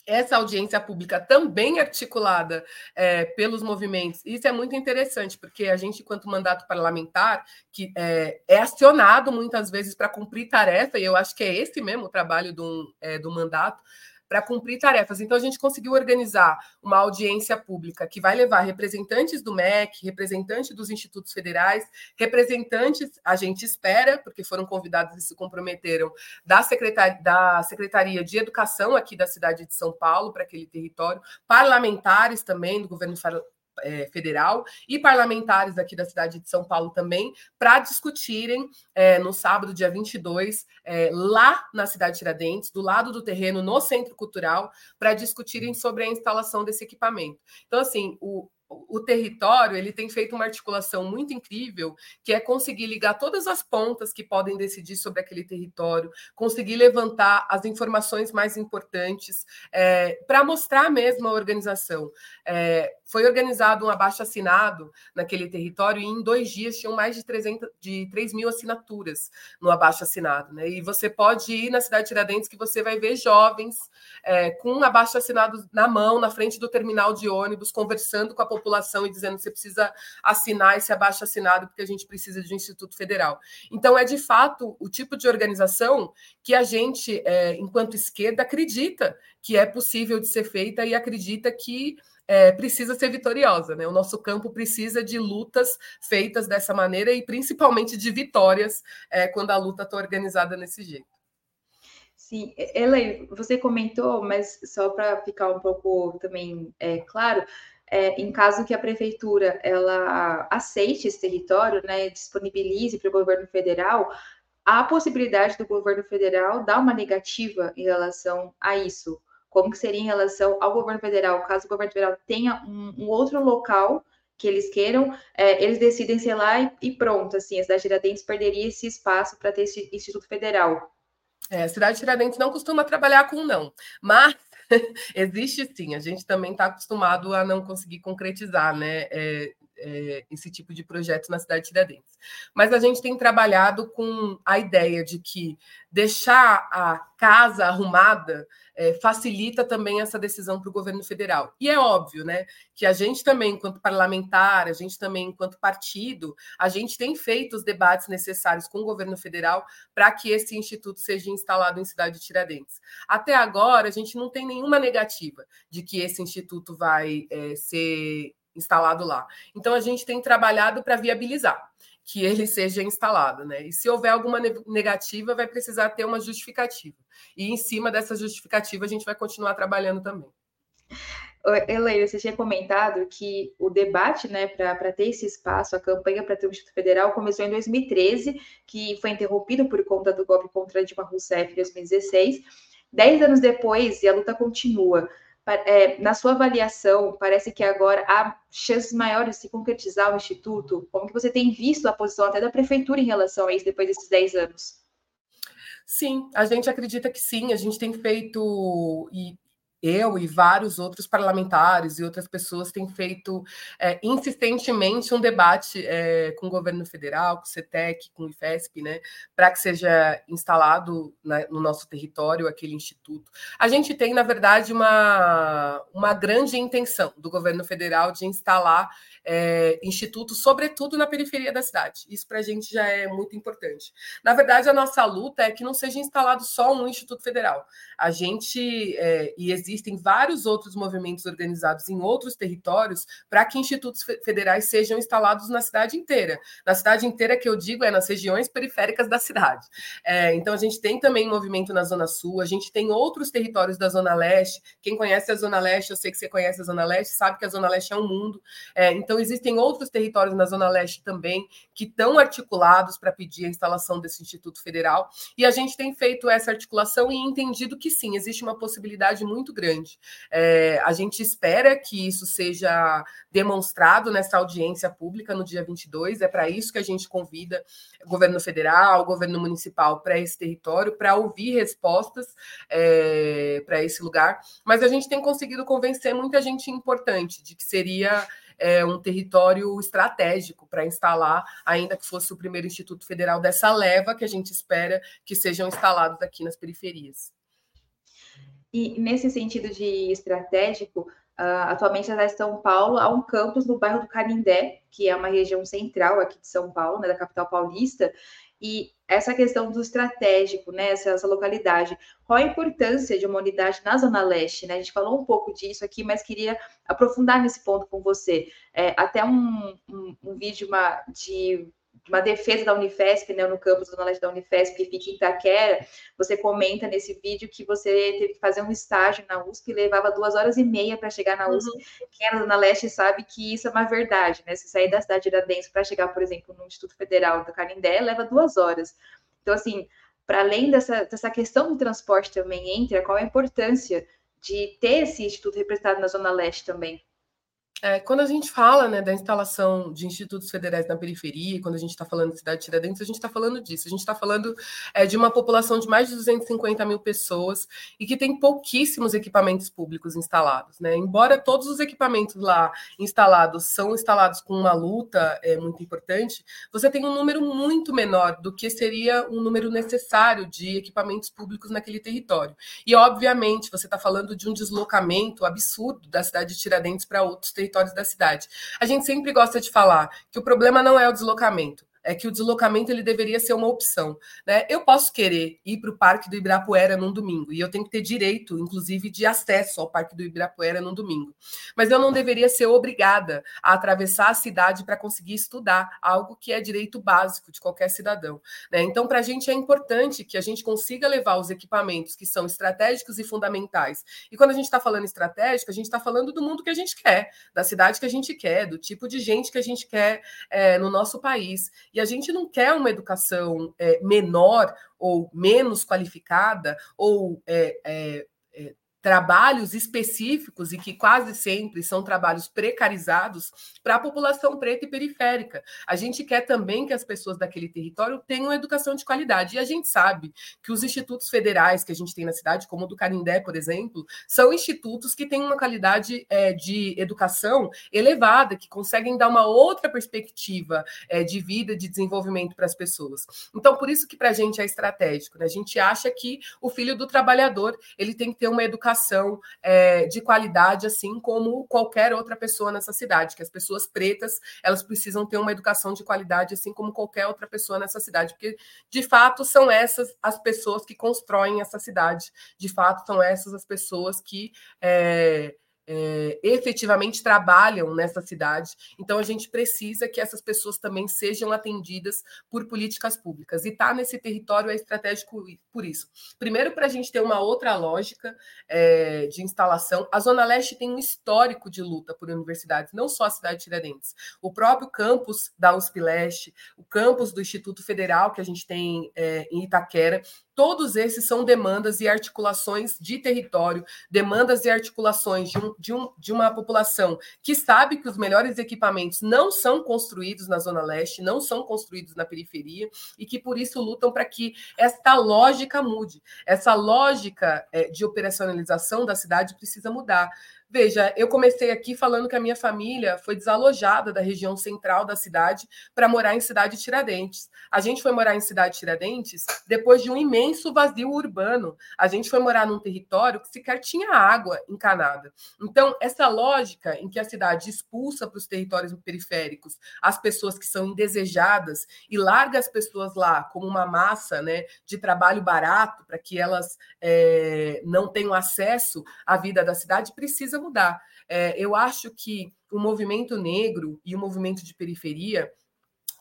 essa audiência pública também articulada é, pelos movimentos. Isso é muito interessante, porque a gente, enquanto mandato parlamentar, que é, é acionado muitas vezes para cumprir tarefa, e eu acho que é esse mesmo o trabalho do, é, do mandato, para cumprir tarefas. Então, a gente conseguiu organizar uma audiência pública que vai levar representantes do MEC, representantes dos institutos federais, representantes, a gente espera, porque foram convidados e se comprometeram, da, secretar, da Secretaria de Educação aqui da cidade de São Paulo, para aquele território, parlamentares também do governo é, federal e parlamentares aqui da cidade de São Paulo também, para discutirem é, no sábado, dia 22, é, lá na cidade de Tiradentes, do lado do terreno, no Centro Cultural, para discutirem sobre a instalação desse equipamento. Então, assim, o, o território ele tem feito uma articulação muito incrível, que é conseguir ligar todas as pontas que podem decidir sobre aquele território, conseguir levantar as informações mais importantes é, para mostrar mesmo a organização. É, foi organizado um abaixo assinado naquele território e em dois dias tinham mais de, 300, de 3 mil assinaturas no abaixo assinado. Né? E você pode ir na cidade de Tiradentes que você vai ver jovens é, com um abaixo assinado na mão, na frente do terminal de ônibus, conversando com a população e dizendo que você precisa assinar esse abaixo assinado porque a gente precisa de um Instituto Federal. Então, é de fato o tipo de organização que a gente, é, enquanto esquerda, acredita que é possível de ser feita e acredita que é, precisa ser vitoriosa. Né? O nosso campo precisa de lutas feitas dessa maneira e principalmente de vitórias é, quando a luta está organizada desse jeito. Sim, Elaine, você comentou, mas só para ficar um pouco também é, claro, é, em caso que a prefeitura ela aceite esse território, né, disponibilize para o governo federal, há a possibilidade do governo federal dar uma negativa em relação a isso. Como que seria em relação ao governo federal? Caso o governo federal tenha um, um outro local que eles queiram, é, eles decidem, sei lá, e, e, pronto, assim, a cidade de Tiradentes perderia esse espaço para ter esse Instituto Federal. É, a cidade de Tiradentes não costuma trabalhar com não, mas existe sim, a gente também está acostumado a não conseguir concretizar, né? É, é, esse tipo de projeto na cidade de Tiradentes. Mas a gente tem trabalhado com a ideia de que deixar a casa arrumada é, facilita também essa decisão para o governo federal. E é óbvio, né, que a gente também, enquanto parlamentar, a gente também, enquanto partido, a gente tem feito os debates necessários com o governo federal para que esse instituto seja instalado em cidade de Tiradentes. Até agora, a gente não tem nenhuma negativa de que esse instituto vai é, ser instalado lá. Então a gente tem trabalhado para viabilizar que ele seja instalado, né? E se houver alguma negativa, vai precisar ter uma justificativa. E em cima dessa justificativa a gente vai continuar trabalhando também. Elaine, você tinha comentado que o debate né, para ter esse espaço, a campanha para ter o Instituto Federal, começou em 2013, que foi interrompido por conta do golpe contra Dilma Rousseff em 2016. Dez anos depois, e a luta continua é, na sua avaliação, parece que agora há chances maiores de se concretizar o Instituto? Como que você tem visto a posição até da Prefeitura em relação a isso depois desses 10 anos? Sim, a gente acredita que sim, a gente tem feito, e eu e vários outros parlamentares e outras pessoas têm feito é, insistentemente um debate é, com o governo federal, com o CETEC, com o IFESP, né, para que seja instalado na, no nosso território aquele instituto. A gente tem, na verdade, uma, uma grande intenção do governo federal de instalar é, institutos, sobretudo na periferia da cidade. Isso para a gente já é muito importante. Na verdade, a nossa luta é que não seja instalado só um instituto federal. A gente, é, e existem vários outros movimentos organizados em outros territórios para que institutos federais sejam instalados na cidade inteira. Na cidade inteira, que eu digo, é nas regiões periféricas da cidade. É, então, a gente tem também movimento na Zona Sul, a gente tem outros territórios da Zona Leste. Quem conhece a Zona Leste, eu sei que você conhece a Zona Leste, sabe que a Zona Leste é um mundo. É, então, existem outros territórios na Zona Leste também que estão articulados para pedir a instalação desse Instituto Federal. E a gente tem feito essa articulação e entendido que sim, existe uma possibilidade muito grande. É, a gente espera que isso seja demonstrado nessa audiência pública no dia 22. É para isso que a gente convida o governo federal, o governo municipal para esse território, para ouvir respostas é, para esse lugar. Mas a gente tem conseguido convencer muita gente importante de que seria é, um território estratégico para instalar, ainda que fosse o primeiro Instituto Federal dessa leva que a gente espera que sejam instalados aqui nas periferias. E nesse sentido de estratégico, uh, atualmente na São Paulo há um campus no bairro do Canindé, que é uma região central aqui de São Paulo, né, da capital paulista, e essa questão do estratégico, né, essa, essa, localidade, qual a importância de uma unidade na Zona Leste, né? A gente falou um pouco disso aqui, mas queria aprofundar nesse ponto com você. É, até um, um, um vídeo uma, de uma defesa da Unifesp, né, no campus do Leste da Unifesp, que fica em Itaquera, você comenta nesse vídeo que você teve que fazer um estágio na USP e levava duas horas e meia para chegar na USP. Uhum. Quem é da Zona Leste sabe que isso é uma verdade, né? Se sair da cidade de Iradense para chegar, por exemplo, no Instituto Federal do Canindé, leva duas horas. Então, assim, para além dessa, dessa questão do transporte também entra, qual a importância de ter esse instituto representado na Zona Leste também? É, quando a gente fala né, da instalação de institutos federais na periferia, quando a gente está falando de cidade de Tiradentes, a gente está falando disso. A gente está falando é, de uma população de mais de 250 mil pessoas e que tem pouquíssimos equipamentos públicos instalados. Né? Embora todos os equipamentos lá instalados são instalados com uma luta é, muito importante, você tem um número muito menor do que seria um número necessário de equipamentos públicos naquele território. E, obviamente, você está falando de um deslocamento absurdo da cidade de Tiradentes para outros territórios territórios da cidade. A gente sempre gosta de falar que o problema não é o deslocamento, é que o deslocamento ele deveria ser uma opção. Né? Eu posso querer ir para o Parque do Ibirapuera num domingo, e eu tenho que ter direito, inclusive, de acesso ao Parque do Ibirapuera num domingo. Mas eu não deveria ser obrigada a atravessar a cidade para conseguir estudar, algo que é direito básico de qualquer cidadão. Né? Então, para a gente é importante que a gente consiga levar os equipamentos que são estratégicos e fundamentais. E quando a gente está falando estratégico, a gente está falando do mundo que a gente quer, da cidade que a gente quer, do tipo de gente que a gente quer é, no nosso país. E a gente não quer uma educação é, menor ou menos qualificada ou é trabalhos específicos e que quase sempre são trabalhos precarizados para a população preta e periférica. A gente quer também que as pessoas daquele território tenham educação de qualidade. E a gente sabe que os institutos federais que a gente tem na cidade, como o do Canindé, por exemplo, são institutos que têm uma qualidade é, de educação elevada, que conseguem dar uma outra perspectiva é, de vida, de desenvolvimento para as pessoas. Então, por isso que para a gente é estratégico. Né? A gente acha que o filho do trabalhador ele tem que ter uma educação educação é, de qualidade, assim como qualquer outra pessoa nessa cidade, que as pessoas pretas elas precisam ter uma educação de qualidade, assim como qualquer outra pessoa nessa cidade, porque de fato são essas as pessoas que constroem essa cidade, de fato são essas as pessoas que é, é, efetivamente trabalham nessa cidade. Então, a gente precisa que essas pessoas também sejam atendidas por políticas públicas. E estar tá nesse território é estratégico por isso. Primeiro, para a gente ter uma outra lógica é, de instalação. A Zona Leste tem um histórico de luta por universidades, não só a cidade de Tiradentes. O próprio campus da USP Leste, o campus do Instituto Federal que a gente tem é, em Itaquera, todos esses são demandas e articulações de território, demandas e articulações de, um, de, um, de uma população que sabe que os melhores equipamentos não são construídos na Zona Leste, não são construídos na periferia, e que por isso lutam para que esta lógica mude. Essa lógica é, de operacionalização da cidade precisa mudar. Veja, eu comecei aqui falando que a minha família foi desalojada da região central da cidade para morar em Cidade Tiradentes. A gente foi morar em Cidade Tiradentes depois de um imenso vazio urbano. A gente foi morar num território que sequer tinha água encanada. Então, essa lógica em que a cidade expulsa para os territórios periféricos as pessoas que são indesejadas e larga as pessoas lá como uma massa né, de trabalho barato para que elas é, não tenham acesso à vida da cidade, precisa mudar. É, eu acho que o movimento negro e o movimento de periferia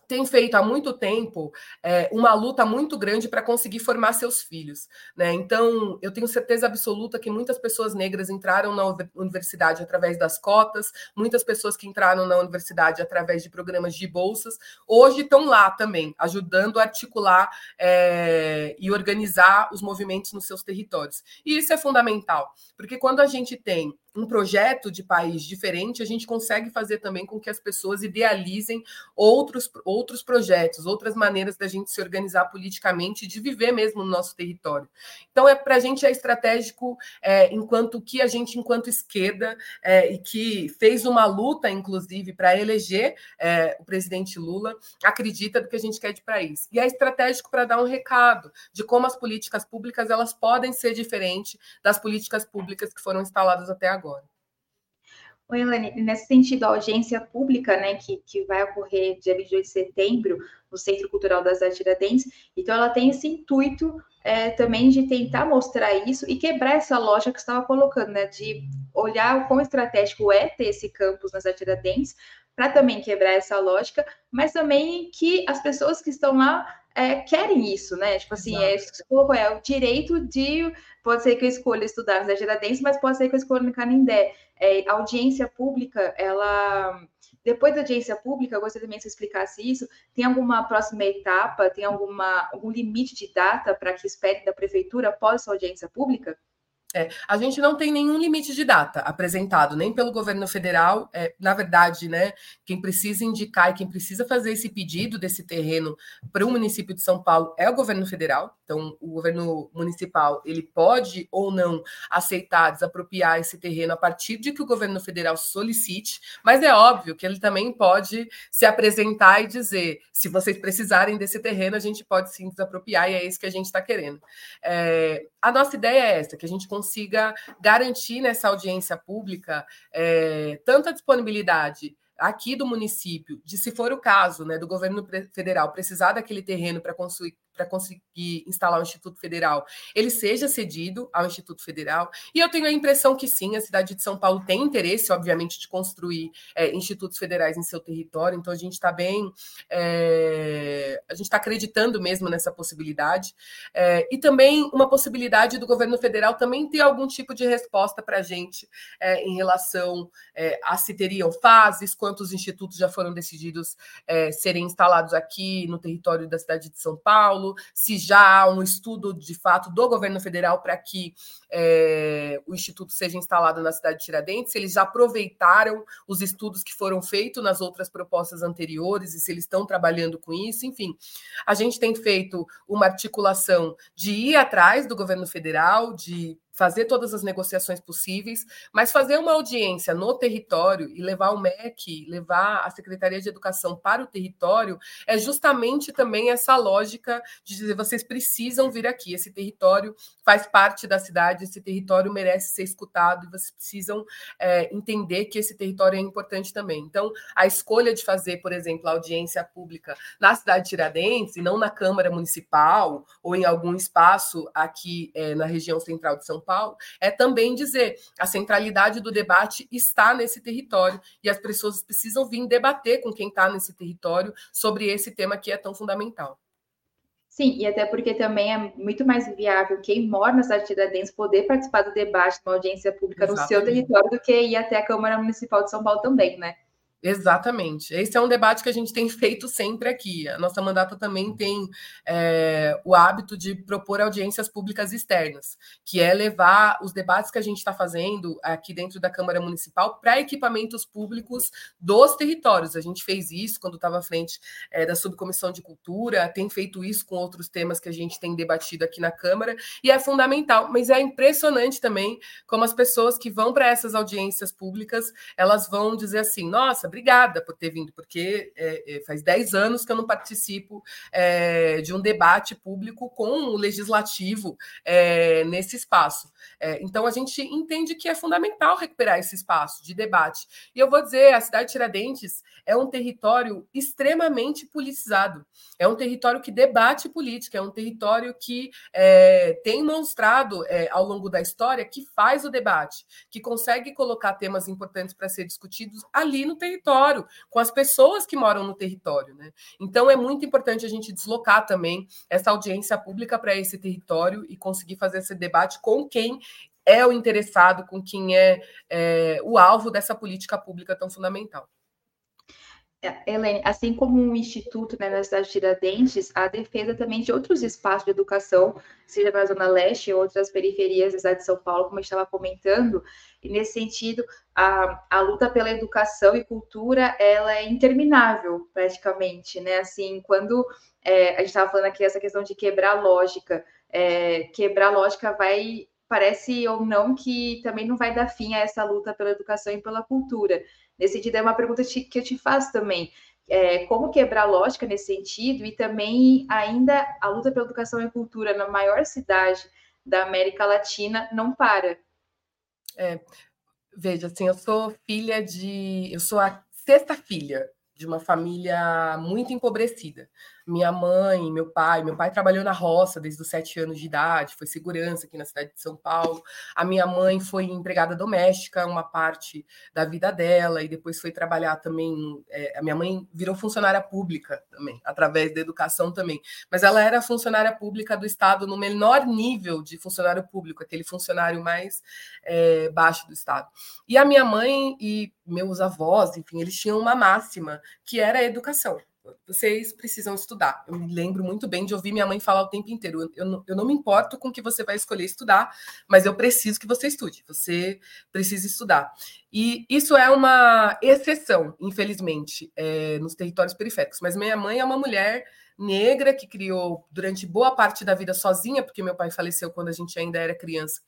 tem feito há muito tempo é, uma luta muito grande para conseguir formar seus filhos. Né? Então, eu tenho certeza absoluta que muitas pessoas negras entraram na universidade através das cotas, muitas pessoas que entraram na universidade através de programas de bolsas, hoje estão lá também, ajudando a articular é, e organizar os movimentos nos seus territórios. E isso é fundamental, porque quando a gente tem um projeto de país diferente, a gente consegue fazer também com que as pessoas idealizem outros, outros projetos, outras maneiras da gente se organizar politicamente, de viver mesmo no nosso território. Então, é para a gente é estratégico é, enquanto que a gente, enquanto esquerda, é, e que fez uma luta, inclusive, para eleger é, o presidente Lula, acredita do que a gente quer de país. E é estratégico para dar um recado de como as políticas públicas elas podem ser diferentes das políticas públicas que foram instaladas até agora agora. Oi, Elane, nesse sentido, a audiência pública, né, que, que vai ocorrer dia 28 de setembro, no Centro Cultural das Artes Tiradentes, então ela tem esse intuito é, também de tentar mostrar isso e quebrar essa lógica que estava colocando, né, de olhar o quão estratégico é ter esse campus nas Artes Tiradentes, para também quebrar essa lógica, mas também que as pessoas que estão lá é, querem isso, né? Tipo assim, é, é, o direito de. Pode ser que eu escolha estudar na Tiradentes, mas pode ser que eu escolha no Canindé. É, a audiência pública, ela. Depois da audiência pública, eu gostaria também que você explicasse isso. Tem alguma próxima etapa? Tem alguma, algum limite de data para que espere da prefeitura após essa audiência pública? É, a gente não tem nenhum limite de data apresentado, nem pelo governo federal. É, na verdade, né, quem precisa indicar e quem precisa fazer esse pedido desse terreno para o município de São Paulo é o governo federal. Então, o governo municipal ele pode ou não aceitar desapropriar esse terreno a partir de que o governo federal solicite, mas é óbvio que ele também pode se apresentar e dizer: se vocês precisarem desse terreno, a gente pode sim desapropriar, e é isso que a gente está querendo. É, a nossa ideia é essa, que a gente consiga garantir nessa audiência pública é, tanta disponibilidade aqui do município, de se for o caso, né, do governo federal precisar daquele terreno para construir para conseguir instalar o Instituto Federal, ele seja cedido ao Instituto Federal. E eu tenho a impressão que sim, a cidade de São Paulo tem interesse, obviamente, de construir é, institutos federais em seu território. Então a gente está bem, é, a gente está acreditando mesmo nessa possibilidade. É, e também uma possibilidade do governo federal também ter algum tipo de resposta para a gente é, em relação é, a se teriam fases, quantos institutos já foram decididos é, serem instalados aqui no território da cidade de São Paulo se já há um estudo de fato do governo federal para que é, o instituto seja instalado na cidade de Tiradentes, se eles já aproveitaram os estudos que foram feitos nas outras propostas anteriores e se eles estão trabalhando com isso, enfim. A gente tem feito uma articulação de ir atrás do governo federal, de fazer todas as negociações possíveis, mas fazer uma audiência no território e levar o MEC, levar a Secretaria de Educação para o território, é justamente também essa lógica de dizer vocês precisam vir aqui, esse território faz parte da cidade, esse território merece ser escutado e vocês precisam é, entender que esse território é importante também. Então, a escolha de fazer, por exemplo, a audiência pública na cidade de Tiradentes e não na Câmara Municipal ou em algum espaço aqui é, na região central de São Paulo, é também dizer a centralidade do debate está nesse território e as pessoas precisam vir debater com quem está nesse território sobre esse tema que é tão fundamental. Sim, e até porque também é muito mais viável quem mora na cidade de Tiradentes poder participar do debate, uma audiência pública Exatamente. no seu território, do que ir até a Câmara Municipal de São Paulo também, né? Exatamente. Esse é um debate que a gente tem feito sempre aqui. A nossa mandata também tem é, o hábito de propor audiências públicas externas, que é levar os debates que a gente está fazendo aqui dentro da Câmara Municipal para equipamentos públicos dos territórios. A gente fez isso quando estava à frente é, da Subcomissão de Cultura, tem feito isso com outros temas que a gente tem debatido aqui na Câmara, e é fundamental. Mas é impressionante também como as pessoas que vão para essas audiências públicas elas vão dizer assim: nossa obrigada por ter vindo, porque é, é faz 10 anos que eu não participo é, de um debate público com o legislativo é, nesse espaço. É, então, a gente entende que é fundamental recuperar esse espaço de debate. E eu vou dizer: a cidade de Tiradentes é um território extremamente politizado, é um território que debate política, é um território que é, tem mostrado ao longo da história que faz o debate, que consegue colocar temas importantes para ser discutidos ali no território território, com as pessoas que moram no território. Né? Então, é muito importante a gente deslocar também essa audiência pública para esse território e conseguir fazer esse debate com quem é o interessado, com quem é, é o alvo dessa política pública tão fundamental. Helene, assim como um instituto né, na cidade de Tiradentes, a defesa também de outros espaços de educação, seja na Zona Leste ou outras periferias da cidade de São Paulo, como eu estava comentando, e nesse sentido, a, a luta pela educação e cultura, ela é interminável, praticamente, né? Assim, quando é, a gente estava falando aqui essa questão de quebrar lógica, é, quebrar lógica vai parece ou não que também não vai dar fim a essa luta pela educação e pela cultura. Nesse sentido, é uma pergunta que eu te faço também. É, como quebrar lógica nesse sentido e também ainda a luta pela educação e cultura na maior cidade da América Latina não para. É, veja, assim, eu sou filha de. Eu sou a sexta filha de uma família muito empobrecida minha mãe, meu pai. Meu pai trabalhou na roça desde os sete anos de idade, foi segurança aqui na cidade de São Paulo. A minha mãe foi empregada doméstica uma parte da vida dela e depois foi trabalhar também. É, a minha mãe virou funcionária pública também, através da educação também. Mas ela era funcionária pública do Estado no menor nível de funcionário público, aquele funcionário mais é, baixo do Estado. E a minha mãe e meus avós, enfim, eles tinham uma máxima que era a educação vocês precisam estudar. Eu me lembro muito bem de ouvir minha mãe falar o tempo inteiro. Eu, eu, não, eu não me importo com o que você vai escolher estudar, mas eu preciso que você estude. Você precisa estudar. E isso é uma exceção, infelizmente, é, nos territórios periféricos. Mas minha mãe é uma mulher negra que criou durante boa parte da vida sozinha, porque meu pai faleceu quando a gente ainda era criança.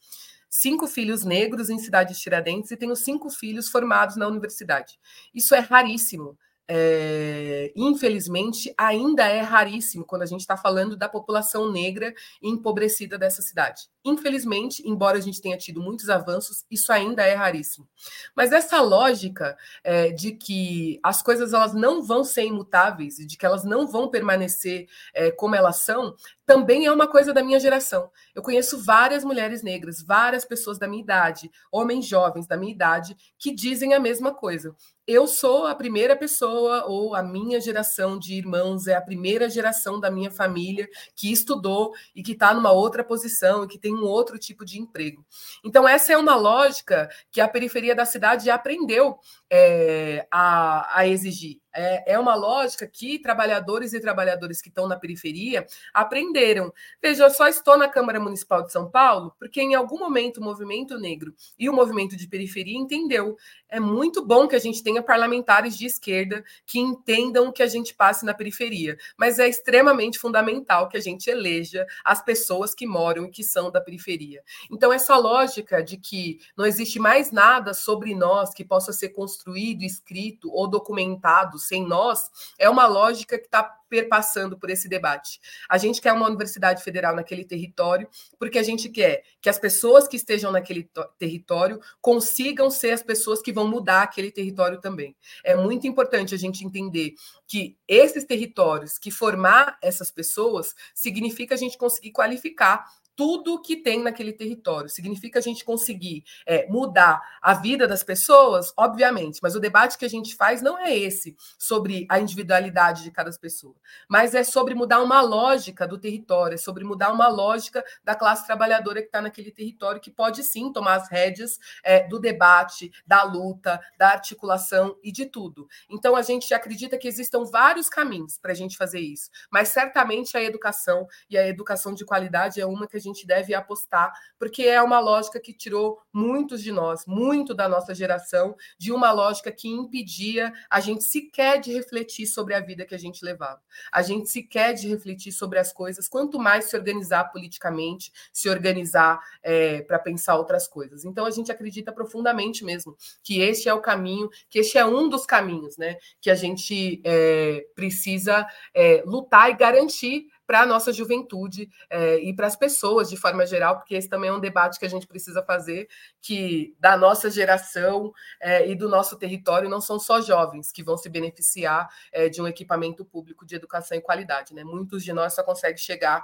Cinco filhos negros em cidades Tiradentes e tenho cinco filhos formados na universidade. Isso é raríssimo é, infelizmente, ainda é raríssimo quando a gente está falando da população negra empobrecida dessa cidade. Infelizmente, embora a gente tenha tido muitos avanços, isso ainda é raríssimo. Mas essa lógica é, de que as coisas elas não vão ser imutáveis e de que elas não vão permanecer é, como elas são, também é uma coisa da minha geração. Eu conheço várias mulheres negras, várias pessoas da minha idade, homens jovens da minha idade, que dizem a mesma coisa eu sou a primeira pessoa, ou a minha geração de irmãos é a primeira geração da minha família que estudou e que está numa outra posição e que tem um outro tipo de emprego. Então, essa é uma lógica que a periferia da cidade aprendeu é, a, a exigir. É, é uma lógica que trabalhadores e trabalhadoras que estão na periferia aprenderam. Veja, eu só estou na Câmara Municipal de São Paulo porque em algum momento o movimento negro e o movimento de periferia entendeu. É muito bom que a gente tenha parlamentares de esquerda que entendam que a gente passe na periferia, mas é extremamente fundamental que a gente eleja as pessoas que moram e que são da periferia. Então, essa lógica de que não existe mais nada sobre nós que possa ser construído, escrito ou documentado sem nós, é uma lógica que está perpassando por esse debate. A gente quer uma universidade federal naquele território, porque a gente quer que as pessoas que estejam naquele território consigam ser as pessoas que vão mudar aquele território também. É muito importante a gente entender que esses territórios, que formar essas pessoas, significa a gente conseguir qualificar tudo que tem naquele território. Significa a gente conseguir é, mudar a vida das pessoas, obviamente, mas o debate que a gente faz não é esse sobre a individualidade de cada pessoa, mas é sobre mudar uma lógica do território, é sobre mudar uma lógica da classe trabalhadora que está naquele território, que pode sim tomar as rédeas é, do debate, da luta, da articulação e de tudo. Então a gente acredita que existam vários caminhos para a gente fazer isso, mas certamente a educação e a educação de qualidade é uma que a gente deve apostar, porque é uma lógica que tirou muitos de nós, muito da nossa geração, de uma lógica que impedia a gente sequer de refletir sobre a vida que a gente levava. A gente sequer de refletir sobre as coisas, quanto mais se organizar politicamente, se organizar é, para pensar outras coisas. Então a gente acredita profundamente mesmo que este é o caminho, que este é um dos caminhos, né, que a gente é, precisa é, lutar e garantir para a nossa juventude é, e para as pessoas de forma geral, porque esse também é um debate que a gente precisa fazer, que da nossa geração é, e do nosso território não são só jovens que vão se beneficiar é, de um equipamento público de educação e qualidade. Né? Muitos de nós só conseguem chegar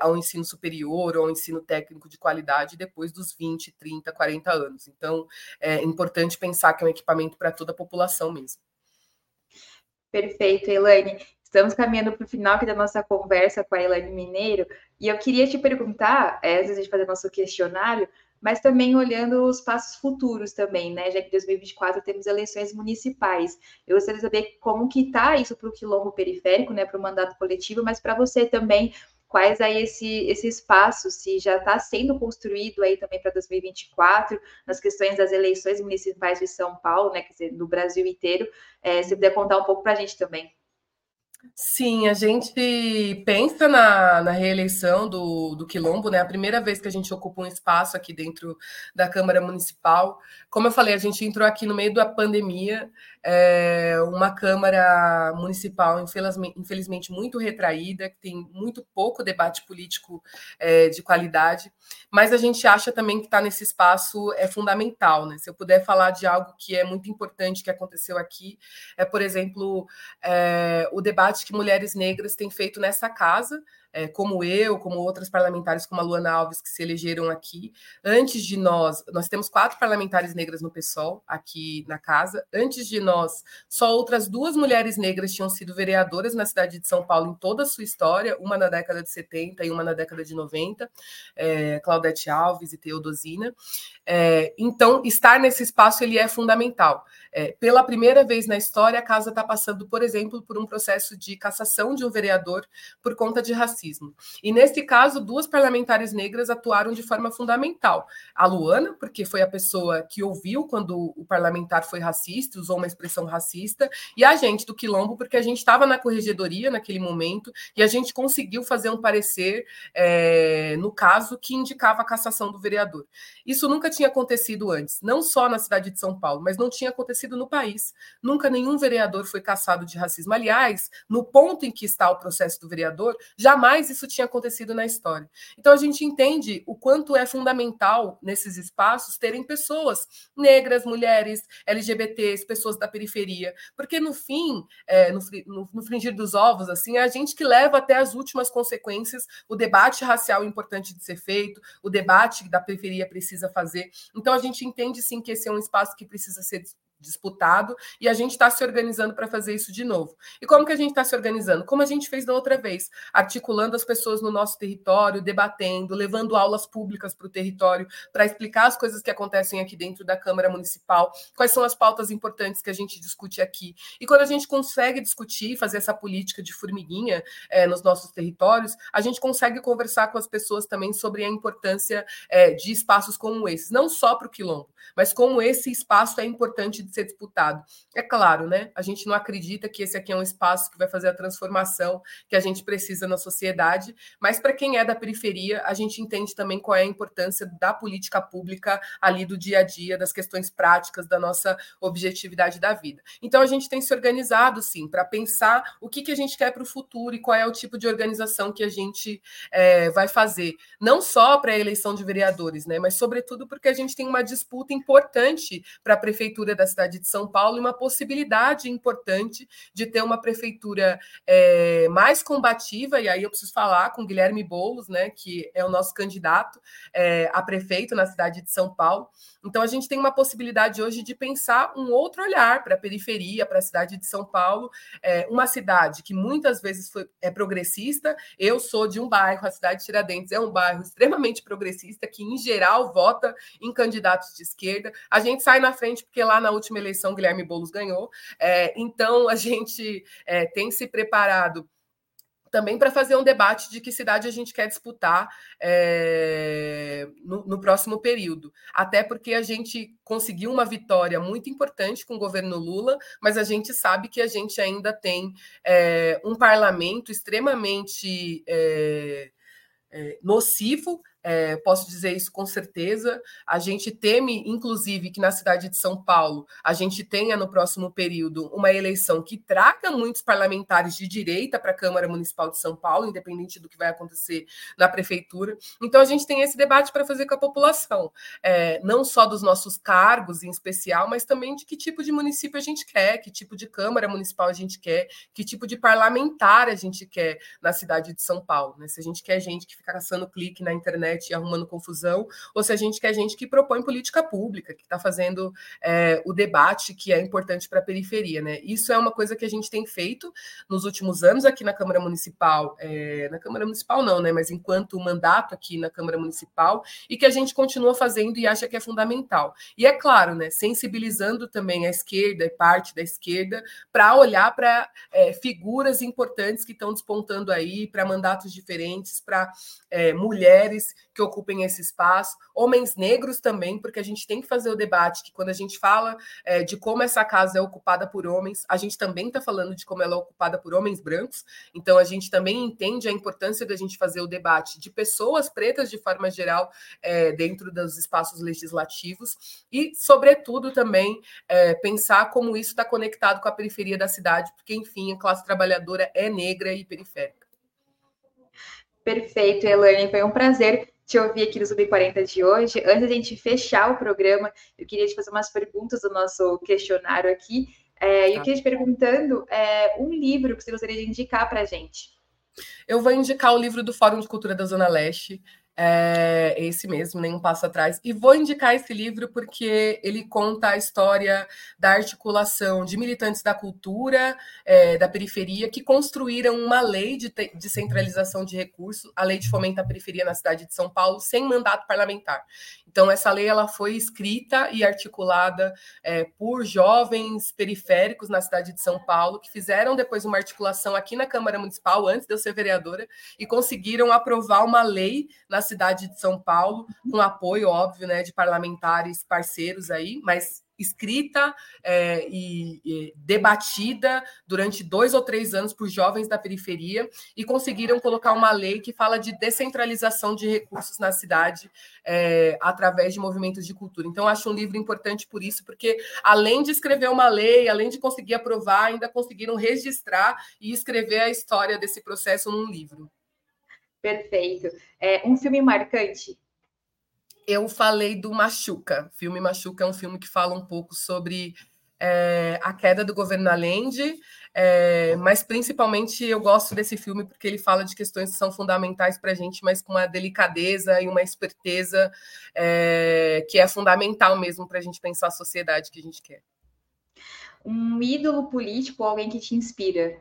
ao ensino superior ou ao ensino técnico de qualidade depois dos 20, 30, 40 anos. Então, é importante pensar que é um equipamento para toda a população mesmo. Perfeito, Elaine. Estamos caminhando para o final aqui da nossa conversa com a Elaine Mineiro, e eu queria te perguntar, é, antes de fazer nosso questionário, mas também olhando os passos futuros também, né? Já que em 2024 temos eleições municipais. Eu gostaria de saber como que está isso para o quilombo periférico, né? Para o mandato coletivo, mas para você também, quais aí esse, esse espaço, se já está sendo construído aí também para 2024, nas questões das eleições municipais de São Paulo, né? Quer dizer, do Brasil inteiro. É, se puder contar um pouco para a gente também. Sim, a gente pensa na, na reeleição do, do Quilombo, né? A primeira vez que a gente ocupa um espaço aqui dentro da Câmara Municipal. Como eu falei, a gente entrou aqui no meio da pandemia, é uma Câmara Municipal, infelizmente, infelizmente, muito retraída, que tem muito pouco debate político é, de qualidade, mas a gente acha também que estar tá nesse espaço é fundamental, né? Se eu puder falar de algo que é muito importante que aconteceu aqui, é, por exemplo, é, o debate debate que mulheres negras têm feito nessa casa, é, como eu, como outras parlamentares, como a Luana Alves, que se elegeram aqui. Antes de nós, nós temos quatro parlamentares negras no PSOL, aqui na casa. Antes de nós, só outras duas mulheres negras tinham sido vereadoras na cidade de São Paulo em toda a sua história, uma na década de 70 e uma na década de 90, é, Claudete Alves e Teodosina. É, então, estar nesse espaço ele é fundamental. É, pela primeira vez na história, a casa está passando, por exemplo, por um processo de cassação de um vereador por conta de racismo racismo. E nesse caso, duas parlamentares negras atuaram de forma fundamental. A Luana, porque foi a pessoa que ouviu quando o parlamentar foi racista, usou uma expressão racista, e a gente do Quilombo, porque a gente estava na corregedoria naquele momento e a gente conseguiu fazer um parecer é, no caso que indicava a cassação do vereador. Isso nunca tinha acontecido antes, não só na cidade de São Paulo, mas não tinha acontecido no país. Nunca nenhum vereador foi cassado de racismo. Aliás, no ponto em que está o processo do vereador, jamais jamais isso tinha acontecido na história. Então a gente entende o quanto é fundamental nesses espaços terem pessoas negras, mulheres, LGBTs, pessoas da periferia, porque no fim, é, no, no, no fringir dos ovos, assim, é a gente que leva até as últimas consequências o debate racial importante de ser feito, o debate da periferia precisa fazer. Então a gente entende sim que esse é um espaço que precisa ser disputado e a gente está se organizando para fazer isso de novo. E como que a gente está se organizando? Como a gente fez da outra vez, articulando as pessoas no nosso território, debatendo, levando aulas públicas para o território para explicar as coisas que acontecem aqui dentro da Câmara Municipal, quais são as pautas importantes que a gente discute aqui. E quando a gente consegue discutir, fazer essa política de formiguinha é, nos nossos territórios, a gente consegue conversar com as pessoas também sobre a importância é, de espaços como esses, não só para o quilombo, mas como esse espaço é importante de ser disputado. É claro, né? A gente não acredita que esse aqui é um espaço que vai fazer a transformação que a gente precisa na sociedade, mas para quem é da periferia, a gente entende também qual é a importância da política pública ali do dia a dia, das questões práticas da nossa objetividade da vida. Então a gente tem se organizado sim para pensar o que, que a gente quer para o futuro e qual é o tipo de organização que a gente é, vai fazer, não só para a eleição de vereadores, né? Mas sobretudo porque a gente tem uma disputa importante para a prefeitura da cidade cidade de São Paulo e uma possibilidade importante de ter uma prefeitura é, mais combativa, e aí eu preciso falar com Guilherme Boulos, né, que é o nosso candidato é, a prefeito na cidade de São Paulo. Então, a gente tem uma possibilidade hoje de pensar um outro olhar para a periferia, para a cidade de São Paulo, é, uma cidade que muitas vezes foi, é progressista. Eu sou de um bairro, a cidade de Tiradentes é um bairro extremamente progressista, que em geral vota em candidatos de esquerda. A gente sai na frente porque lá na última eleição Guilherme Boulos ganhou. É, então, a gente é, tem se preparado também para fazer um debate de que cidade a gente quer disputar é, no, no, próximo período. Até porque a gente conseguiu uma vitória muito importante com o governo Lula, mas a gente sabe que a gente ainda tem é, um parlamento extremamente é, nocivo é, posso dizer isso com certeza. A gente teme, inclusive, que na cidade de São Paulo a gente tenha no próximo período uma eleição que traga muitos parlamentares de direita para a Câmara Municipal de São Paulo, independente do que vai acontecer na prefeitura. Então a gente tem esse debate para fazer com a população, é, não só dos nossos cargos em especial, mas também de que tipo de município a gente quer, que tipo de Câmara Municipal a gente quer, que tipo de parlamentar a gente quer na cidade de São Paulo. Né? Se a gente quer gente que fica caçando clique na internet internet e arrumando confusão, ou se a gente quer gente que propõe política pública, que está fazendo é, o debate que é importante para a periferia. Né? Isso é uma coisa que a gente tem feito nos últimos anos aqui na Câmara Municipal, é, na Câmara Municipal não, né? mas enquanto mandato aqui na Câmara Municipal, e que a gente continua fazendo e acha que é fundamental. E é claro, né, sensibilizando também a esquerda e parte da esquerda para olhar para é, figuras importantes que estão despontando aí, para mandatos diferentes, para é, mulheres que ocupem esse espaço, homens negros também, porque a gente tem que fazer o debate que quando a gente fala é, de como essa casa é ocupada por homens, a gente também está falando de como ela é ocupada por homens brancos, então a gente também entende a importância da gente fazer o debate de pessoas pretas de forma geral é, dentro dos espaços legislativos. E, sobretudo, também é, pensar como isso está conectado com a periferia da cidade, porque, enfim, a classe trabalhadora é negra e periférica. Perfeito, Elaine. Foi um prazer te ouvir aqui no Sub40 de hoje. Antes de a gente fechar o programa, eu queria te fazer umas perguntas do nosso questionário aqui. É, e eu tá. queria te perguntando é, um livro que você gostaria de indicar para a gente. Eu vou indicar o livro do Fórum de Cultura da Zona Leste, é esse mesmo, Nem um Passo Atrás. E vou indicar esse livro porque ele conta a história da articulação de militantes da cultura, é, da periferia, que construíram uma lei de descentralização de recursos, a Lei de Fomento à Periferia na cidade de São Paulo, sem mandato parlamentar. Então, essa lei ela foi escrita e articulada é, por jovens periféricos na cidade de São Paulo, que fizeram depois uma articulação aqui na Câmara Municipal, antes de eu ser vereadora, e conseguiram aprovar uma lei na cidade de São Paulo, com apoio, óbvio, né, de parlamentares parceiros aí, mas escrita é, e, e, debatida durante dois ou três anos por jovens da periferia e conseguiram colocar uma lei que fala de descentralização de recursos na cidade é, através de movimentos de cultura. Então, acho um livro importante por isso, porque além de escrever uma lei, além de conseguir aprovar, ainda conseguiram registrar e escrever a história desse processo num livro. Perfeito. É, um filme marcante eu falei do Machuca. O filme Machuca é um filme que fala um pouco sobre é, a queda do governo Allende, é, mas principalmente eu gosto desse filme porque ele fala de questões que são fundamentais para a gente, mas com uma delicadeza e uma esperteza é, que é fundamental mesmo para a gente pensar a sociedade que a gente quer. Um ídolo político, alguém que te inspira?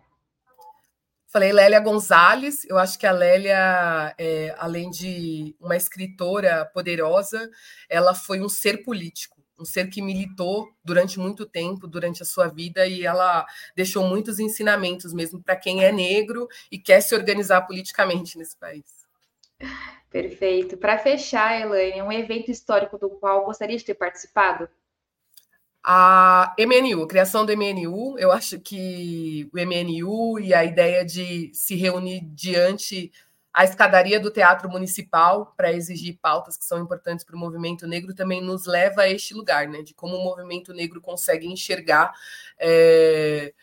Falei Lélia Gonzalez, eu acho que a Lélia, é, além de uma escritora poderosa, ela foi um ser político, um ser que militou durante muito tempo, durante a sua vida, e ela deixou muitos ensinamentos mesmo para quem é negro e quer se organizar politicamente nesse país. Perfeito. Para fechar, Elaine, um evento histórico do qual gostaria de ter participado? A MNU, criação do MNU, eu acho que o MNU e a ideia de se reunir diante a escadaria do Teatro Municipal para exigir pautas que são importantes para o movimento negro também nos leva a este lugar, né? De como o movimento negro consegue enxergar é,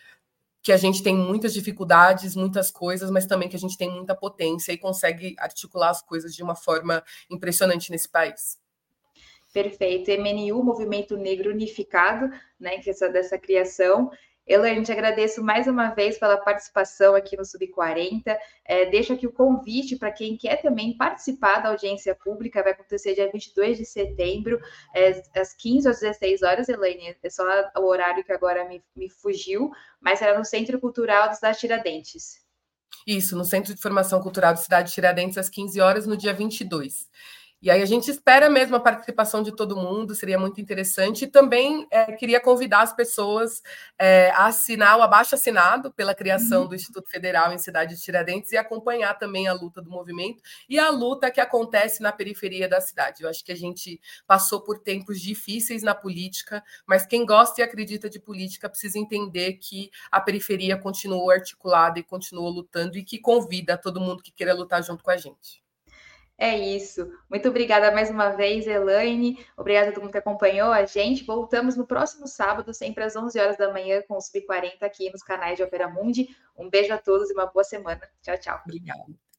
que a gente tem muitas dificuldades, muitas coisas, mas também que a gente tem muita potência e consegue articular as coisas de uma forma impressionante nesse país. Perfeito. MNU, Movimento Negro Unificado, né, que essa dessa criação. Elaine, te agradeço mais uma vez pela participação aqui no Sub40. É, deixo aqui o convite para quem quer também participar da audiência pública, vai acontecer dia 22 de setembro, é, às 15 às 16 horas, Elaine. É só o horário que agora me, me fugiu, mas será no Centro Cultural da Tiradentes. Isso, no Centro de Formação Cultural da Cidade Tiradentes, às 15 horas, no dia 22. E aí a gente espera mesmo a participação de todo mundo, seria muito interessante. E também é, queria convidar as pessoas é, a assinar o abaixo assinado pela criação uhum. do Instituto Federal em Cidade de Tiradentes e acompanhar também a luta do movimento e a luta que acontece na periferia da cidade. Eu acho que a gente passou por tempos difíceis na política, mas quem gosta e acredita de política precisa entender que a periferia continuou articulada e continuou lutando e que convida todo mundo que queira lutar junto com a gente. É isso. Muito obrigada mais uma vez, Elaine. Obrigada a todo mundo que acompanhou a gente. Voltamos no próximo sábado, sempre às 11 horas da manhã, com o Sub40 aqui nos canais de Opera Mundi. Um beijo a todos e uma boa semana. Tchau, tchau. Obrigada.